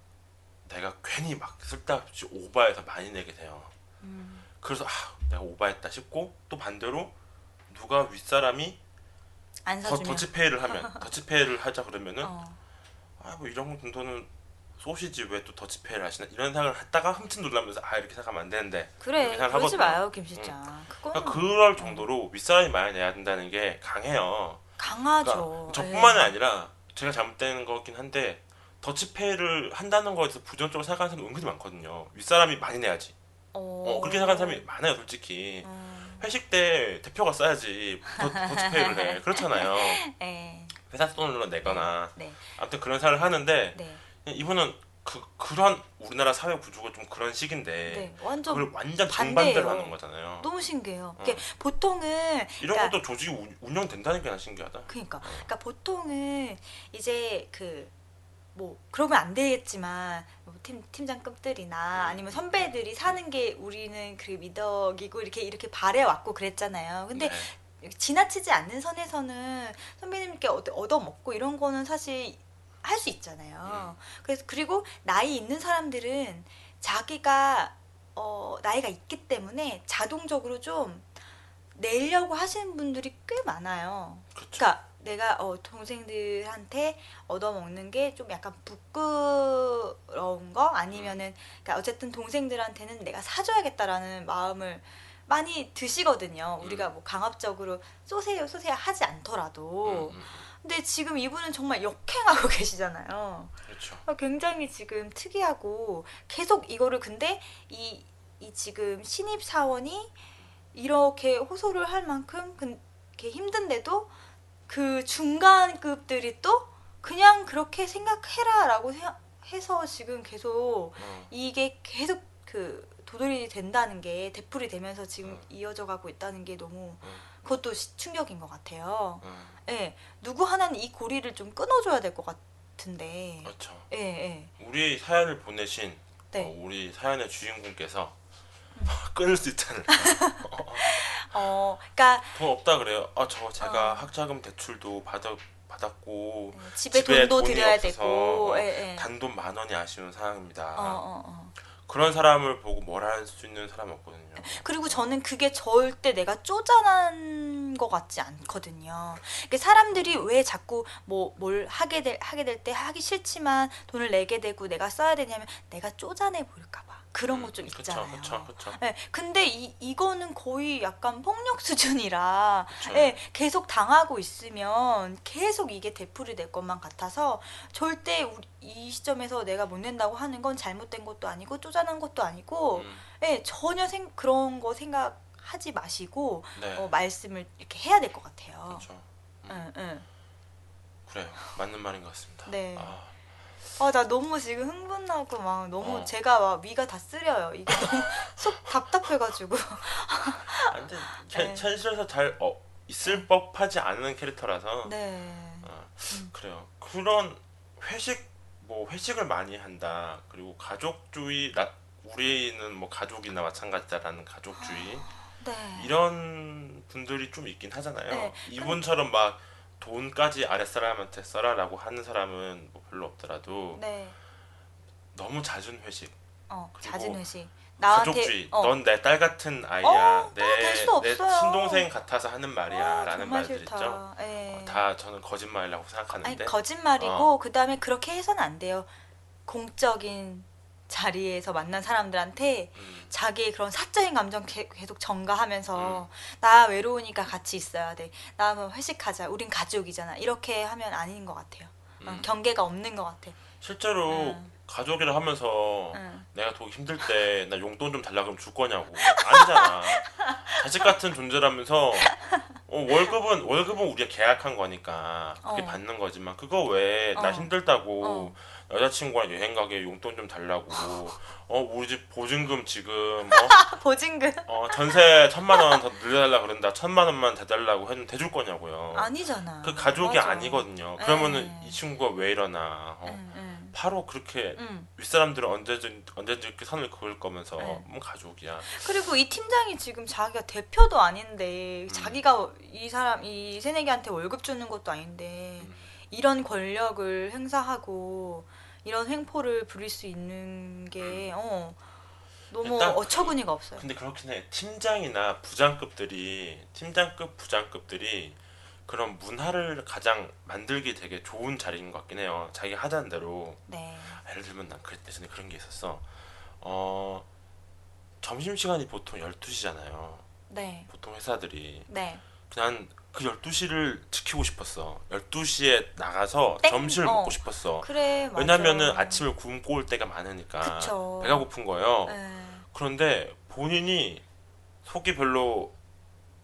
내가 괜히 막 쓸데없이 오바해서 많이 내게 돼요. 음. 그래서 아 내가 오바했다 싶고 또 반대로 누가 윗사람이 안 더, 사주면 더 치페이를 하면 더치페이를 하자 그러면은 어. 아뭐 이런 정도는 소시지 왜 또 더치페이를 하시나 이런 생각을 했다가 흠칫 놀라면서 아 이렇게 생각하면 안 되는데 그래 그러지. 마요 김 실장. 그거는 그러니까 그럴 정도로 윗사람이 많이 내야 된다는 게 강해요. 강하죠. 그러니까 저뿐만이 예. 아니라 제가 잘못된 거긴 한데 더치페이를 한다는 거에 대해서 부정적으로 생각하는 사람이 은근히 많거든요. 윗사람이 많이 내야지. 어, 어, 그렇게 생각하는 사람이 많아요, 솔직히. 음. 회식 때 대표가 써야지 더, 더치페이를 해. 그렇잖아요. 예. 회사 돈으로 내거나. 네. 아무튼 그런 생각을 하는데 네. 이분은 그 그런 우리나라 사회 구조가 좀 그런 식인데 네. 완전 그걸 완전 반대예요. 정반대로 하는 거잖아요. 너무 신기해요. 어. 이게 보통은 이런 그러니까- 것도 조직이 운- 운영된다는 게나 신기하다. 그러니까 그러니까 보통은 이제 그 뭐 그러면 안 되겠지만 뭐팀 팀장급들이나 아니면 선배들이 사는 게 우리는 그 미덕이고 이렇게 이렇게 바래 왔고 그랬잖아요. 근데 네. 지나치지 않는 선에서는 선배님께 얻- 얻어먹고 이런 거는 사실 할 수 있잖아요. 그래서 그리고 나이 있는 사람들은 자기가 어, 나이가 있기 때문에 자동적으로 좀 내려고 하시는 분들이 꽤 많아요. 그렇죠. 그러니까 내가 어, 동생들한테 얻어먹는 게 좀 약간 부끄러운 거 아니면은 그러니까 어쨌든 동생들한테는 내가 사줘야겠다라는 마음을 많이 드시거든요. 우리가 뭐 강압적으로 쏘세요 쏘세요 하지 않더라도. 음, 음, 음. 근데 지금 이분은 정말 역행하고 계시잖아요. 그렇죠. 어, 굉장히 지금 특이하고 계속 이거를 근데 이, 이 지금 신입 사원이 이렇게 호소를 할 만큼 그, 이렇게 힘든데도 그 중간급들이 또 그냥 그렇게 생각해라라고 생각- 해서 지금 계속 어, 이게 계속 그 도돌이 된다는 게 대풀이 되면서 지금 음. 이어져 가고 있다는 게 너무 음. 그것도 시- 충격인 것 같아요. 음, 예, 누구 하나는 이 고리를 좀 끊어줘야 될 것 같은데. 그렇죠. 예, 예. 우리 사연을 보내신 네. 어, 우리 사연의 주인공께서 끊을 수 않을까. 어, 그러니까 돈 없다 그래요. 아 저 제가 어. 학자금 대출도 받아 받았고 네, 집에, 집에 돈도 드려야 되고. 어, 예, 예. 단돈 만 원이 아쉬운 상황입니다. 어, 어, 어. 그런 사람을 보고 뭘 할 수 있는 사람 없거든요. 그리고 저는 그게 절대 내가 쪼잔한 것 같지 않거든요. 그러니까 사람들이 왜 자꾸 뭐 뭘 하게 될 하게 될 때 하기 싫지만 돈을 내게 되고 내가 써야 되냐면 내가 쪼잔해 보일까 봐 그런 거 좀 있잖아요. 그렇죠, 그렇죠. 네, 근데 이 이거는 거의 약간 폭력 수준이라 그쵸. 예, 계속 당하고 있으면 계속 이게 되풀이 될 것만 같아서 절대 우리- 이 시점에서 내가 못 낸다고 하는 건 잘못된 것도 아니고 쪼잔한 것도 아니고 음, 예, 전혀 생, 그런 거 생각하지 마시고 네, 어, 말씀을 이렇게 해야 될 것 같아요. 그렇죠. 응, 응. 그래요, 맞는 말인 것 같습니다. 네. 아, 아, 나 너무 지금 흥분나고 막 너무 어. 제가 막 위가 다 쓰려요. 이게 너무 속 답답해가지고. 완전 네. 현실에서 잘 어, 있을 법하지 않은 캐릭터라서 네. 어, 음. 그래요. 그런 회식 뭐 회식을 많이 한다. 그리고 가족주의 나, 우리는 뭐 가족이나 마찬가지다라는 가족주의 네. 이런 분들이 좀 있긴 하잖아요. 네. 이분처럼 막 돈까지 아랫사람한테 써라라고 하는 사람은 뭐 별로 없더라도 네. 너무 잦은 회식, 어, 잦은 회식. 나한테 가족주의. 어, 넌내 딸 같은 아이야. 어, 내, 나될 수도 내 없어요. 친동생 같아서 하는 말이야. 아, 라는 정말 말들 싫다. 있죠. 예. 어, 다 저는 거짓말이라고 아니 생각하는데 거짓말이고 그다음에 그렇게 해서는 안 돼요. 공적인 자리에서 만난 사람들한테 음, 자기의 그런 사적인 감정 개- 계속 전가하면서 음. 나 외로우니까 같이 있어야 돼. 나 뭐 회식하자. 우린 가족이잖아. 이렇게 하면 아닌 것 같아요. 어, 음. 경계가 없는 것 같아. 실제로 음. 가족이라 하면서 응. 내가 더 힘들 때 나 용돈 좀 달라 그러면 줄 거냐고 아니잖아 자식 같은 존재라면서 어, 월급은 월급은 우리가 계약한 거니까 그게 어. 받는 거지만 그거 왜나 어. 힘들다고 어. 여자친구랑 여행 가게 용돈 좀 달라고 어 우리 집 보증금 지금 보증금 어, 어 전세 천만 원 더 늘려달라 그런다 천만 원만 대달라고 해도 대줄 거냐고요 아니잖아. 그 가족이 맞아. 아니거든요 그러면은 네. 이 친구가 왜 이러나 어, 응, 응, 바로 그렇게 응. 윗사람들은 언제든 언제든 이렇게 선을 그을 거면서 네. 뭐 가족이야. 그리고 이 팀장이 지금 자기가 대표도 아닌데 음. 자기가 이 사람 이 새내기한테 월급 주는 것도 아닌데 음. 이런 권력을 행사하고 이런 횡포를 부릴 수 있는 게 어, 너무 일단 어처구니가 없어요. 근데 그렇긴 해. 팀장이나 부장급들이 팀장급 부장급들이 그런 문화를 가장 만들기 되게 좋은 자리인 것 같긴 해요. 자기 하자는 대로. 네. 예를 들면 난 그때 전에 그런 게 있었어. 어 점심 시간이 보통 12시잖아요. 네. 보통 회사들이 네. 그냥 그 12시를 지키고 싶었어. 12시에 나가서 땡! 점심을 어. 먹고 싶었어. 그래. 맞아. 왜냐면은 아침을 굶고 올 때가 많으니까 그쵸. 배가 고픈 거예요. 네. 그런데 본인이 속이 별로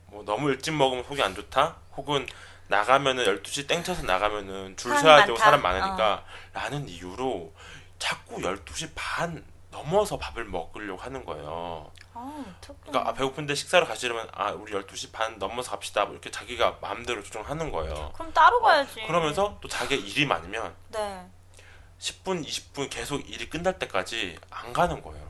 뭐 너무 일찍 먹으면 속이 안 좋다? 혹은 나가면은 12시 땡쳐서 나가면은 줄 서야 되고? 사람 많으니까 라는 이유로 자꾸 12시 반 넘어서 밥을 먹으려고 하는 거예요. 아. 그러니까 아, 배고픈데 식사를 가시려면 아 우리 12시 반 넘어서 갑시다 뭐 이렇게 자기가 마음대로 조정하는 거예요. 그럼 따로 가야지. 그러면서 또 자기가 일이 많으면 네. 10분, 20분 계속 일이 끝날 때까지 안 가는 거예요.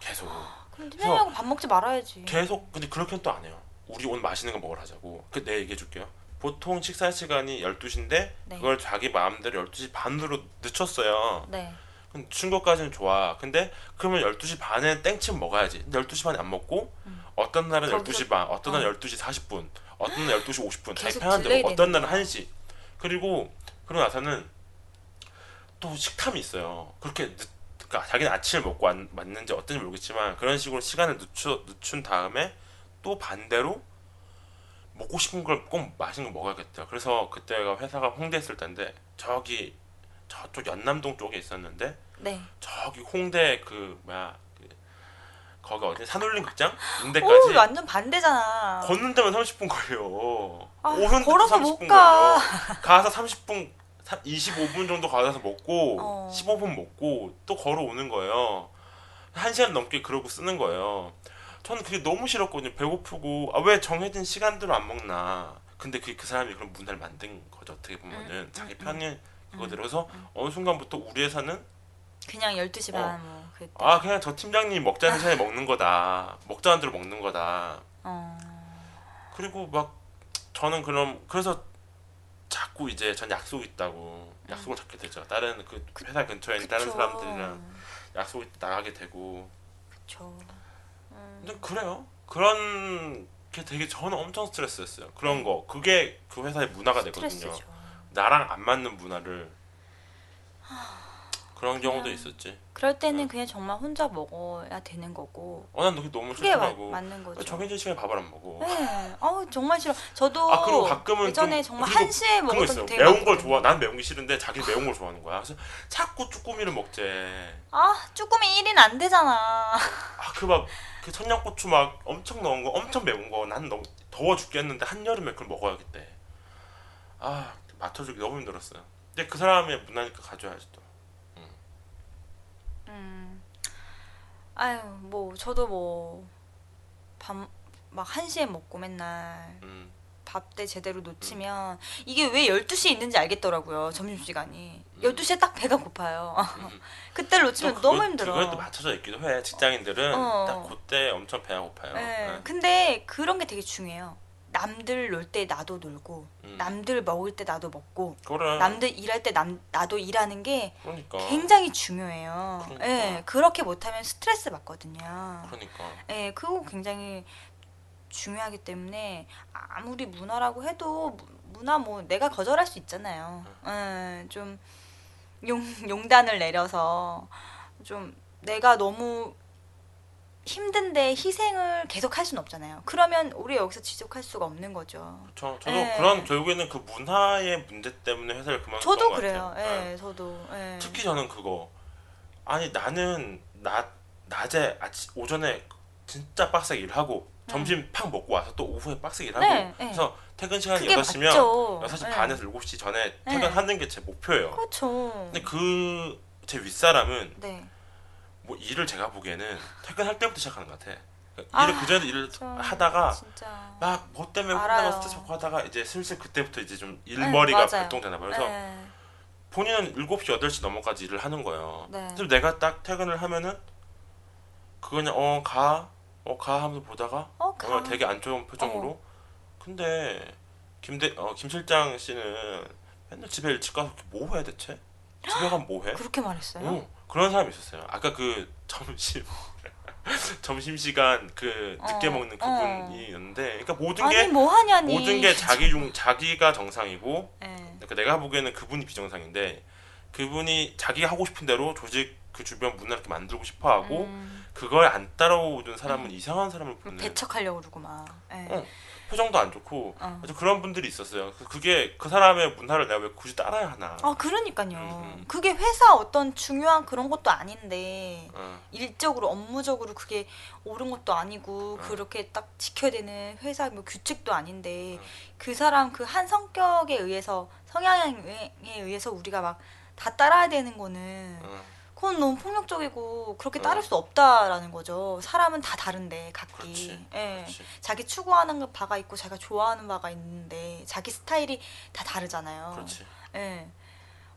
계속. 그럼 팀장님하고 밥 먹지 말아야지. 계속 근데 그렇게는 또 안 해요. 우리 오늘 맛있는 거 먹으러 하자고. 그 내가 얘기해 줄게요. 보통 식사 시간이 12시인데 네. 그걸 자기 마음대로 12시 반으로 늦췄어요. 네. 충고까지는 좋아. 근데 그러면 12시 반에 땡 치면 먹어야지. 근데 12시 반에 안 먹고 어떤 날은 음. 거기서- 12시 반, 어떤 날은 어. 12시 40분, 어떤 날은 12시 50분. 자기 계속 편한 delay 대로 어떤 날은 1시. 그리고 그러고 나서는 또 식탐이 있어요. 그렇게 늦, 그러니까 자기는 아침을 먹고 왔, 왔는지 어떤지 모르겠지만 그런 식으로 시간을 늦추, 늦춘 다음에 또 반대로 먹고 싶은 걸 꼭 맛있는 거 먹어야겠다. 그래서 그때가 회사가 홍대에 있을 때인데 저기 저쪽 연남동 쪽에 있었는데 네. 저기 홍대 그 뭐야 그 거기 어디 산울림 극장 오, 인데까지 완전 반대잖아. 걷는 데만 30분 걸려. 아, 오는 걸어서 30분 못 가. 걸려. 가서 30분 25분 정도 가서 먹고 어. 15분 먹고 또 걸어오는 거예요. 한 시간 넘게 그러고 쓰는 거예요. 저는 그게 너무 싫었거든요. 배고프고 아, 왜 정해진 시간대로 안 먹나. 근데 그게 그 사람이 그런 문화를 만든 거죠. 어떻게 보면은 음, 자기 음, 편이 그거대로 그래서 어느 순간부터 우리 회사는 그냥 12시 어. 반 뭐. 그때. 아 그냥 저 팀장님 먹자는 시간에 먹는 거다. 먹자는 대로 먹는 거다. 어. 그리고 막 저는 그럼 그래서 자꾸 이제 전 약속 있다고 약속을 잡게 되죠. 다른 그 회사 근처에 있는 다른. 사람들이랑 약속 나가게 되고. 그쵸. 음. 근데 그래요. 그런 게 되게 저는 엄청 스트레스였어요. 그런 거 그게 그 회사의 문화가 되거든요. 스트레스죠. 나랑 안 맞는 문화를 그런 경우도 있었지. 그럴 때는 응. 그냥 정말 혼자 먹어야 되는 거고. 어, 난 그게 너무 그게 마, 싫더라고. 맞는 거죠. 정해진 시간에 밥을 안 먹어. 네. 아우 정말 싫어. 저도 아, 그리고 가끔은 예전에 좀- 정말 그리고 1시에 그런 거 먹었던 되게 매운 걸. 좋아. 난 매운 게 싫은데 자기 매운 걸 좋아하는 거야. 그래서 자꾸 쭈꾸미를 먹재. 아, 쭈꾸미 1인 안 되잖아. 아그막그 천냥고추 막 엄청 넣은 거 엄청 매운 거 난 너무 더워 죽겠는데 한 여름에 그걸 먹어야겠대. 아 맞춰주기 너무 힘들었어요. 근데 그 사람의 문화니까 가져야지 또. 음. 아유, 뭐 저도 뭐밥막 1시에 먹고 맨날 음. 밥때 제대로 놓치면 이게 왜 12시에 있는지 알겠더라고요. 점심시간이. 음. 12시에 딱 배가 고파요. 음. 그때를 또 놓치면 그거- 너무 힘들어. 그거에 또 맞춰져 있기도 해. 직장인들은 어. 딱 그때 엄청 배가 고파요. 네. 네. 근데 그런 게 되게 중요해요. 남들 놀 때 나도 놀고, 음. 남들 먹을 때 나도 먹고, 그래. 남들 일할 때 남, 나도 일하는 게 그러니까. 굉장히 중요해요. 그러니까. 예, 그렇게 못하면 스트레스 받거든요. 그러니까. 예, 그거 굉장히 중요하기 때문에 아무리 문화라고 해도 무- 문화 뭐 내가 거절할 수 있잖아요. 예, 좀 용, 용단을 내려서 좀 내가 너무 힘든데 희생을 계속 할 수는 없잖아요. 그러면 우리 여기서 지속할 수가 없는 거죠. 그렇죠. 저도 네. 그런 결국에는 그 문화의 문제 때문에 회사를 그만뒀던 저도 것 그래요. 같아요. 네. 예, 저도. 예. 특히 저는 그거 아니 나는 낮 낮에 아침 오전에 진짜 빡세게 일하고 점심 팍 먹고 와서 또 오후에 빡세게 일하고 음. 네, 네. 그래서 퇴근 시간이 그게 6시면 맞죠. 6시 예. 반에서 7시 전에 네. 퇴근하는 게 제 목표예요. 그렇죠. 근데 그 제 윗사람은 네. 뭐 일을 제가 보기에는 퇴근할 때부터 시작하는 것 같아. 그러니까 아, 일을 그전에 일을 저 하다가. 막 뭐 때문에. 혼나서 스트레스 받고 하다가 이제 슬슬 그때부터 이제 좀 일머리가 네. 발동되나 봐요. 그래서 예. 본인은 7시, 8시 넘어까지 일을 하는 거예요. 네. 그래서 내가 딱 퇴근을 하면은 그거 그냥 어 가, 어 가 하면서 보다가 어, 가. 어, 되게 안 좋은 표정으로. 근데 김대 어, 김 실장 씨는 맨날 집에 일찍 가서 뭐 해 대체? 집에 가면 뭐 해? 그렇게 말했어요? 어, 그런 사람이 있었어요. 아까 그 점심 점심 시간 그 늦게 어, 먹는 어. 그분이 있는데, 그러니까 모든 아니 게뭐 하냐니. 모든 게 자기 중 자기가 정상이고 예. 그러니까 내가 보기에는 그분이 비정상인데 그분이 자기가 하고 싶은 대로 조직 그 주변 문화를 이렇게 만들고 싶어 하고 음, 그걸 안 따라오는 사람은 이상한 사람을 보는 배척하려고 그러고 막. 예. 어. 표정도 안 좋고 어. 그런 분들이 있었어요. 그- 그게 그 사람의 문화를 내가 왜 굳이 따라야 하나? 아 그러니까요. 음, 음. 그게 회사 어떤 중요한 그런 것도 아닌데 어, 일적으로 업무적으로 그게 옳은 것도 아니고 어. 그렇게 딱 지켜야 되는 회사 뭐 규칙도 아닌데 어. 그 사람 그 한 성격에 의해서 성향에 의해서 우리가 막 다 따라야 되는 거는 어, 그건 너무 폭력적이고 그렇게 어. 따를 수 없다라는 거죠. 사람은 다 다른데 각기. 그렇지. 예. 그렇지. 자기 추구하는 바가 있고 자기가 좋아하는 바가 있는데 자기 스타일이 다 다르잖아요. 그렇지. 예.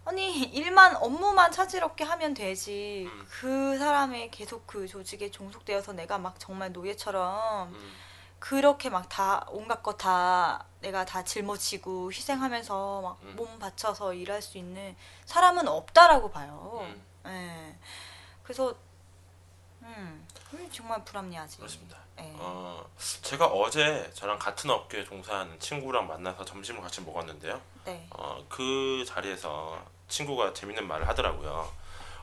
아니 일만 업무만 차질없게 하면 되지. 음. 그 사람의 계속 그 조직에 종속되어서 내가 막 정말 노예처럼 음, 그렇게 막 다 온갖 거 다 내가 다 짊어지고 희생하면서 막 음. 몸 바쳐서 일할 수 있는 사람은 없다라고 봐요. 음. 예. 그래서 음 정말 불합리하지. 그렇습니다. 예. 어, 제가 어제 저랑 같은 업계에 종사하는 친구랑 만나서 점심을 같이 먹었는데요. 네. 어, 그 자리에서 친구가 재밌는 말을 하더라고요.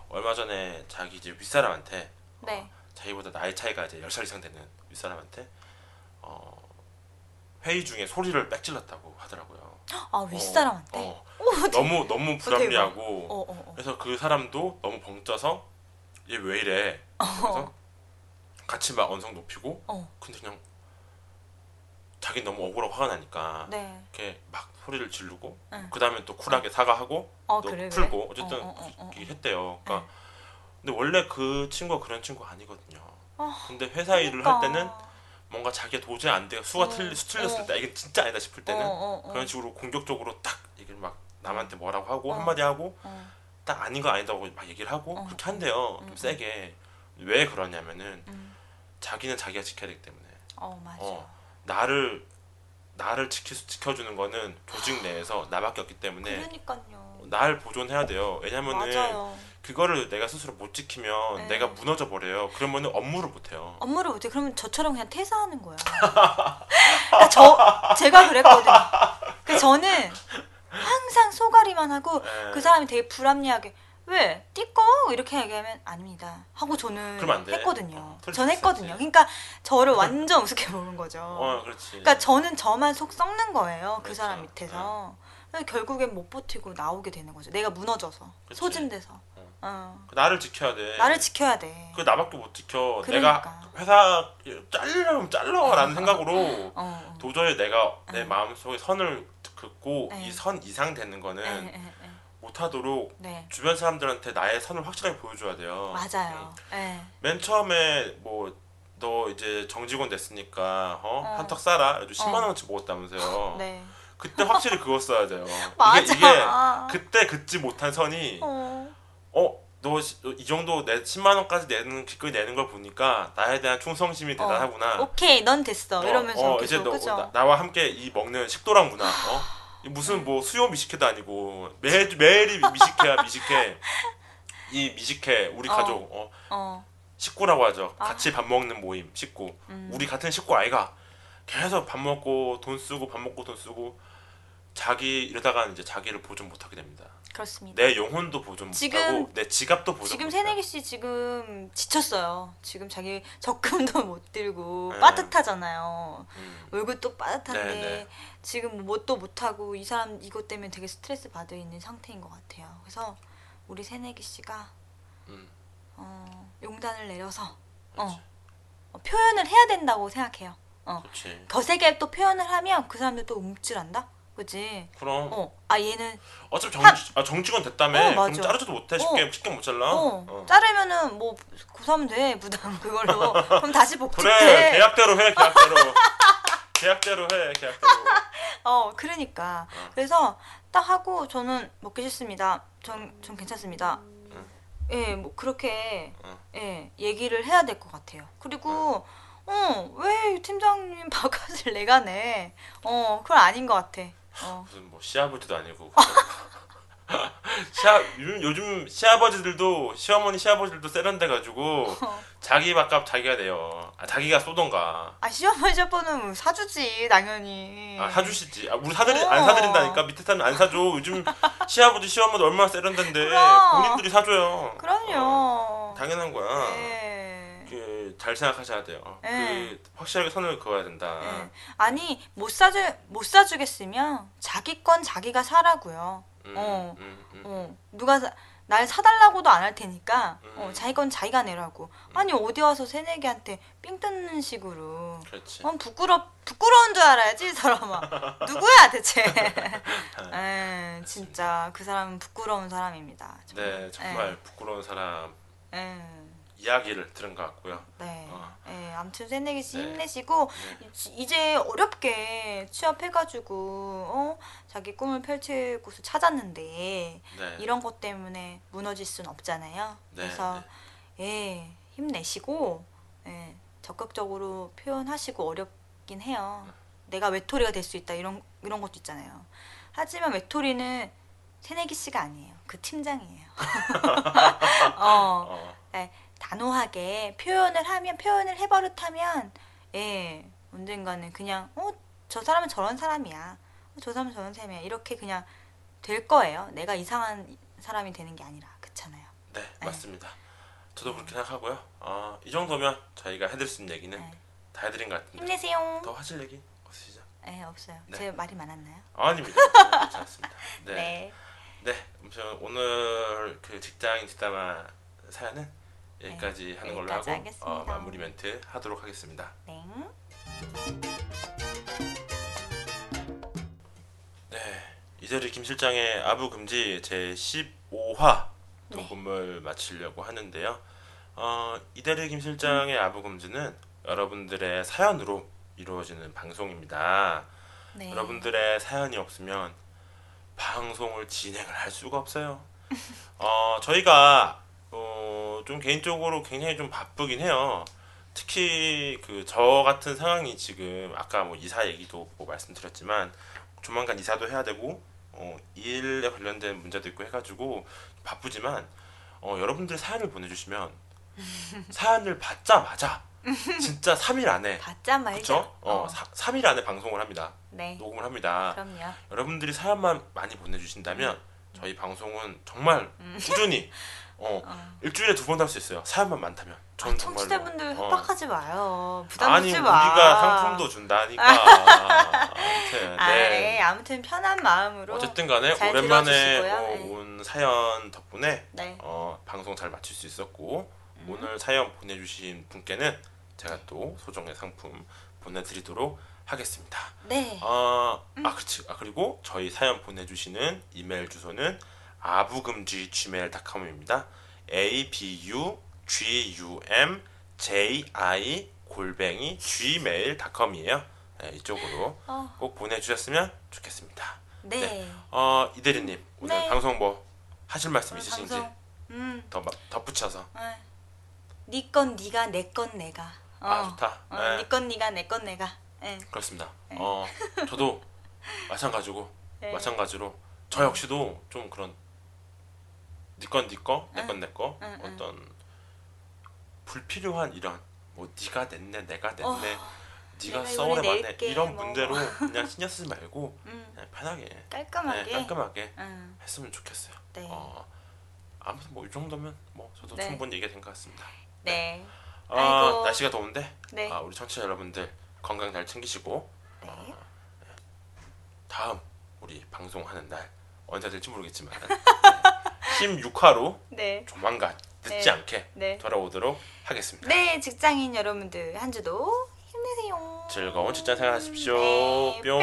얼마 전에 자기 이제 윗사람한테 네. 어, 자기보다 나이 차이가 이제 10살 이상 되는 윗사람한테 어, 회의 중에 소리를 빽질렀다고 하더라고요. 아 윗사람한테. 어, 오, 어, 너무 너무 불합리하고 어, 어, 어. 그래서 그 사람도 너무 벙쪄서 얘 왜 이래? 그래서 같이 막 언성 높이고 어. 근데 그냥 자기 너무 억울하고 화가 나니까 네. 이렇게 막 소리를 지르고 응. 그 다음에 또 쿨하게 사과하고 어또 그래 풀고? 어쨌든 어, 어, 어, 어. 했대요. 그러니까 근데 원래 그 친구가 그런 친구가 아니거든요. 아, 근데 회사 일을 그러니까. 할 때는 뭔가 자기가 도저히 안 돼요. 수가 어, 틀리, 수 틀렸을 어. 때 이게 진짜 아니다 싶을 때는 어, 어, 어. 그런 식으로 공격적으로 딱 얘기를 막 남한테 뭐라고 하고 어. 한마디 하고 어. 딱 아닌 거 아니다고 막 얘기를 하고 어. 그렇게 한대요. 좀 음, 세게. 왜 그러냐면은 음. 자기는 자기가 지켜야 되기 때문에 어 맞아. 어. 나를 나를 지키, 지켜주는 거는 조직 내에서 나밖에 없기 때문에 그러니까요. 날 보존해야 돼요. 왜냐면은 맞아요. 그거를 내가 스스로 못 지키면 네. 내가 무너져 버려요. 그러면은 업무를 못 해요. 업무를 못 해. 그러면 저처럼 그냥 퇴사하는 거야. 그러니까 저 제가 그랬거든요. 그 저는 항상 소가리만 하고 예. 그 사람이 되게 불합리하게 왜 띠꺼 이렇게 얘기하면 아닙니다 하고 저는 그러면. 했거든요. 어, 전수 했거든요. 있었지. 그러니까 저를 완전 우습게 보는 거죠. 어. 그러니까 저는 저만 속 썩는 거예요. 그 그렇죠. 사람 밑에서. 그래서 결국엔 못 버티고 나오게 되는 거죠. 내가 무너져서 그치. 소진돼서. 어. 어. 그 나를 지켜야 돼. 나를 지켜야 돼. 그 나밖에 못 지켜. 그러니까. 내가 회사 잘려면 잘라라는 생각으로 어, 어. 도저히 내가 내 응. 마음 속에 선을 긋고 네. 이선 이상 되는 거는 에, 에, 에. 못하도록 네. 주변 사람들한테 나의 선을 확실하게 보여줘야 돼요. 맞아요. 응. 예. 맨 처음에 뭐 너 이제 정직원 됐으니까 어? 어. 한턱 싸라. 그래도 10만 어. 원어치 먹었다면서요. 네. 그때 확실히 그거 써야 돼요. 맞아. 이게, 이게 그때 긋지 못한 선이 어. 어, 너 이 정도 내 10만 원까지 내는 기꺼이 내는 걸 보니까 나에 대한 충성심이 대단하구나. 오케이, 넌 됐어. 어, 이러면서 어, 계속 이제 너 그죠? 나, 와 함께 이 먹는 식도락구나. 어? 이 무슨 뭐 수요 미식회도 아니고 매 매일이 미식회야 미식회. 이 미식회 우리 어. 가족 어, 어. 식구라고 하죠. 아. 같이 밥 먹는 모임 식구. 음. 우리 같은 식구 아이가 계속 밥 먹고 돈 쓰고 밥 먹고 돈 쓰고 자기 이러다가 이제 자기를 보존 못하게 됩니다. 그렇습니다. 내 영혼도 보존 못하고 내 지갑도 보존 지금. 새내기 씨 지금 지쳤어요. 지금 자기 적금도 못 들고 네. 빠듯하잖아요. 음. 월급도 빠듯한데 네, 네. 지금 뭣도 못 하고 이 사람 이것 때문에 되게 스트레스 받아 있는 상태인 것 같아요. 그래서 우리 새내기 씨가 음. 어, 용단을 내려서. 어, 어, 표현을 해야 된다고 생각해요. 어. 거세게 또 표현을 하면 그 사람들 또 움찔한다. 그지? 그럼 어, 아 얘는 어차피 정, 한- 아, 정직원 됐다며 어, 그럼. 자르지도 못해 쉽게 쉽게 못 잘라 어, 어. 자르면은 뭐 고사하면 돼 부담 그걸로 그럼 다시 복직돼. 그래 계약대로 해 계약대로 계약대로 해 계약대로 어, 그러니까. 어. 그래서 딱 하고 저는 먹기 싫습니다. 전, 전 괜찮습니다. 예, 뭐 그렇게 응. 예, 얘기를 해야 될 것 같아요. 그리고 어, 왜 팀장님 바깥을 내가 내? 어, 그건 아닌 것 같아. 어. 무슨 뭐 시아버지도 아니고 시아 요즘, 요즘 시아버지들도 시어머니 시아버지들도 세련돼 가지고 자기 밥값 자기가 내요 아, 자기가 쏘던가 아, 시어머니 셔퍼는 사주지, 당연히. 아, 사주시지 아, 우리 사드리 어. 안 사드린다니까 밑에 사람 안 사줘 요즘 시아버지 시어머니 얼마나 세련된데. 본인들이 사줘요 그럼요. 어, 당연한 거야 예. 그, 잘 생각하셔야 돼요. 네. 그 확실하게 선을 그어야 된다. 예. 아니, 못 사주, 못 사주겠으면 자기 건 자기가 사라고요. 음, 어. 음, 음. 어, 누가 사, 날 사달라고도 안 할 테니까 어, 음. 자기 건 자기가 내라고. 아니 어디 와서 새내기한테 삥 뜯는 식으로. 그렇지. 어, 부끄러 부끄러운 줄 알아야지 이 사람아. 누구야 대체? 에, 진짜 그 사람은 부끄러운 사람입니다. 정말. 네, 정말 부끄러운 사람. 에, 에. 이야기를 들은 것 같고요. 네. 어. 예, 아무튼 새내기 씨 네. 힘내시고 네. 이- 이제 어렵게 취업해가지고 어? 자기 꿈을 펼칠 곳을 찾았는데 네. 이런 것 때문에 무너질 순 없잖아요. 네, 그래서 예 힘내시고 예, 적극적으로 표현하시고 어렵긴 해요. 내가 외톨이가 될 수 있다 이런 이런 것도 있잖아요. 하지만 외톨이는 새내기 씨가 아니에요. 그 팀장이에요. 어, 어, 네, 단호하게 표현을 하면 표현을 해버릇하면 예 언젠가는 그냥 어 저 사람은 저런 사람이야 어, 저 사람은 저런 사람이야 이렇게 그냥 될 거예요 내가 이상한 사람이 되는 게 아니라 그렇잖아요 네, 맞습니다. 저도 그렇게 생각하고요. 어, 이 정도면 저희가 해드릴 수 있는 얘기는 네. 다 해드린 것 같은데 힘내세요 더 하실 얘기 없으시죠? 네 없어요 네. 제 말이 많았나요 아닙니다. 네, 괜찮습니다. 네. 네, 네, 오늘 그 직장인 뒷담화 사연은 여기까지 하는 걸로 네, 하고. 어, 마무리 멘트 하도록 하겠습니다. 네. 네, 이대리 김 실장의 아부 금지 제 15화 네. 녹음을 마치려고 하는데요. 어, 이대리 김 실장의 아부 금지는 여러분들의 사연으로 이루어지는 방송입니다. 네. 여러분들의 사연이 없으면 방송을 진행을 할 수가 없어요. 어, 저희가 어, 좀 개인적으로 굉장히 좀 바쁘긴 해요. 특히 그 저 같은 상황이 지금 아까 뭐 이사 얘기도 뭐 말씀드렸지만 조만간 이사도 해야 되고 어, 일에 관련된 문제도 있고 해가지고 바쁘지만 어, 여러분들 사연을 보내주시면 사연을 받자마자 진짜 3일 안에 받자 말자 그렇죠? 어, 사, 3일 안에 방송을 합니다. 네 녹음을 합니다. 그럼요 여러분들이 사연만 많이 보내주신다면 저희 방송은 정말 꾸준히 어, 어. 일주일에 두 번 할 수 있어요. 사연만 많다면. 아, 저는 정말로. 청취자분들 어. 협박하지 마요 부담 아니 주지 우리가 마 상품도 준다니까. 아무튼 아, 네. 네. 아무튼 편한 마음으로 어쨌든 간에 잘 오랜만에. 어, 네. 온 사연 덕분에 네. 어, 방송 잘 마칠 수 있었고 음. 오늘 사연 보내주신 분께는 제가 또 소정의 상품 보내드리도록 하겠습니다. 네. 아, 아, 그치. 아, 그리고 저희 사연 보내주시는 이메일 주소는 아부금지 gmail.com입니다. a b u g u m j i 골뱅이 gmail.com이에요. 네, 이쪽으로 어, 꼭 보내주셨으면 좋겠습니다. 네. 네. 어, 이대리님 오늘 네. 방송 뭐 하실 말씀 있으신지 방송, 음, 더 덧붙여서 어, 네건 네가 내 건 내가. 어, 아 좋다. 어, 네, 네건 네가 내 건 내가. 예. 그렇습니다. 어, 저도 마찬가지고 네. 마찬가지로 저 역시도 좀 그런 니건 니거 내건 응. 어떤 불필요한 이런 뭐 네가 냈네 내가 냈네 어, 네가 써오래 맞네 이런 뭐. 문제로 그냥 신경 쓰지 말고 음, 그냥 편하게 깔끔하게. 네, 깔끔하게 음, 했으면 좋겠어요. 네. 어, 아무튼 뭐 이 정도면 뭐 저도 네. 충분히 얘기가 된 것 같습니다. 네. 아, 아이고. 날씨가 더운데 네. 아, 우리 청취자 여러분들 건강 잘 챙기시고 네. 다음 우리 방송하는 날 언제 될지 모르겠지만 16화로 네. 조만간 늦지 네. 않게 네. 돌아오도록 하겠습니다. 네, 직장인 여러분들 한 주도 힘내세요. 즐거운 직장 생활 하십시오. 네, 뿅. 뿅.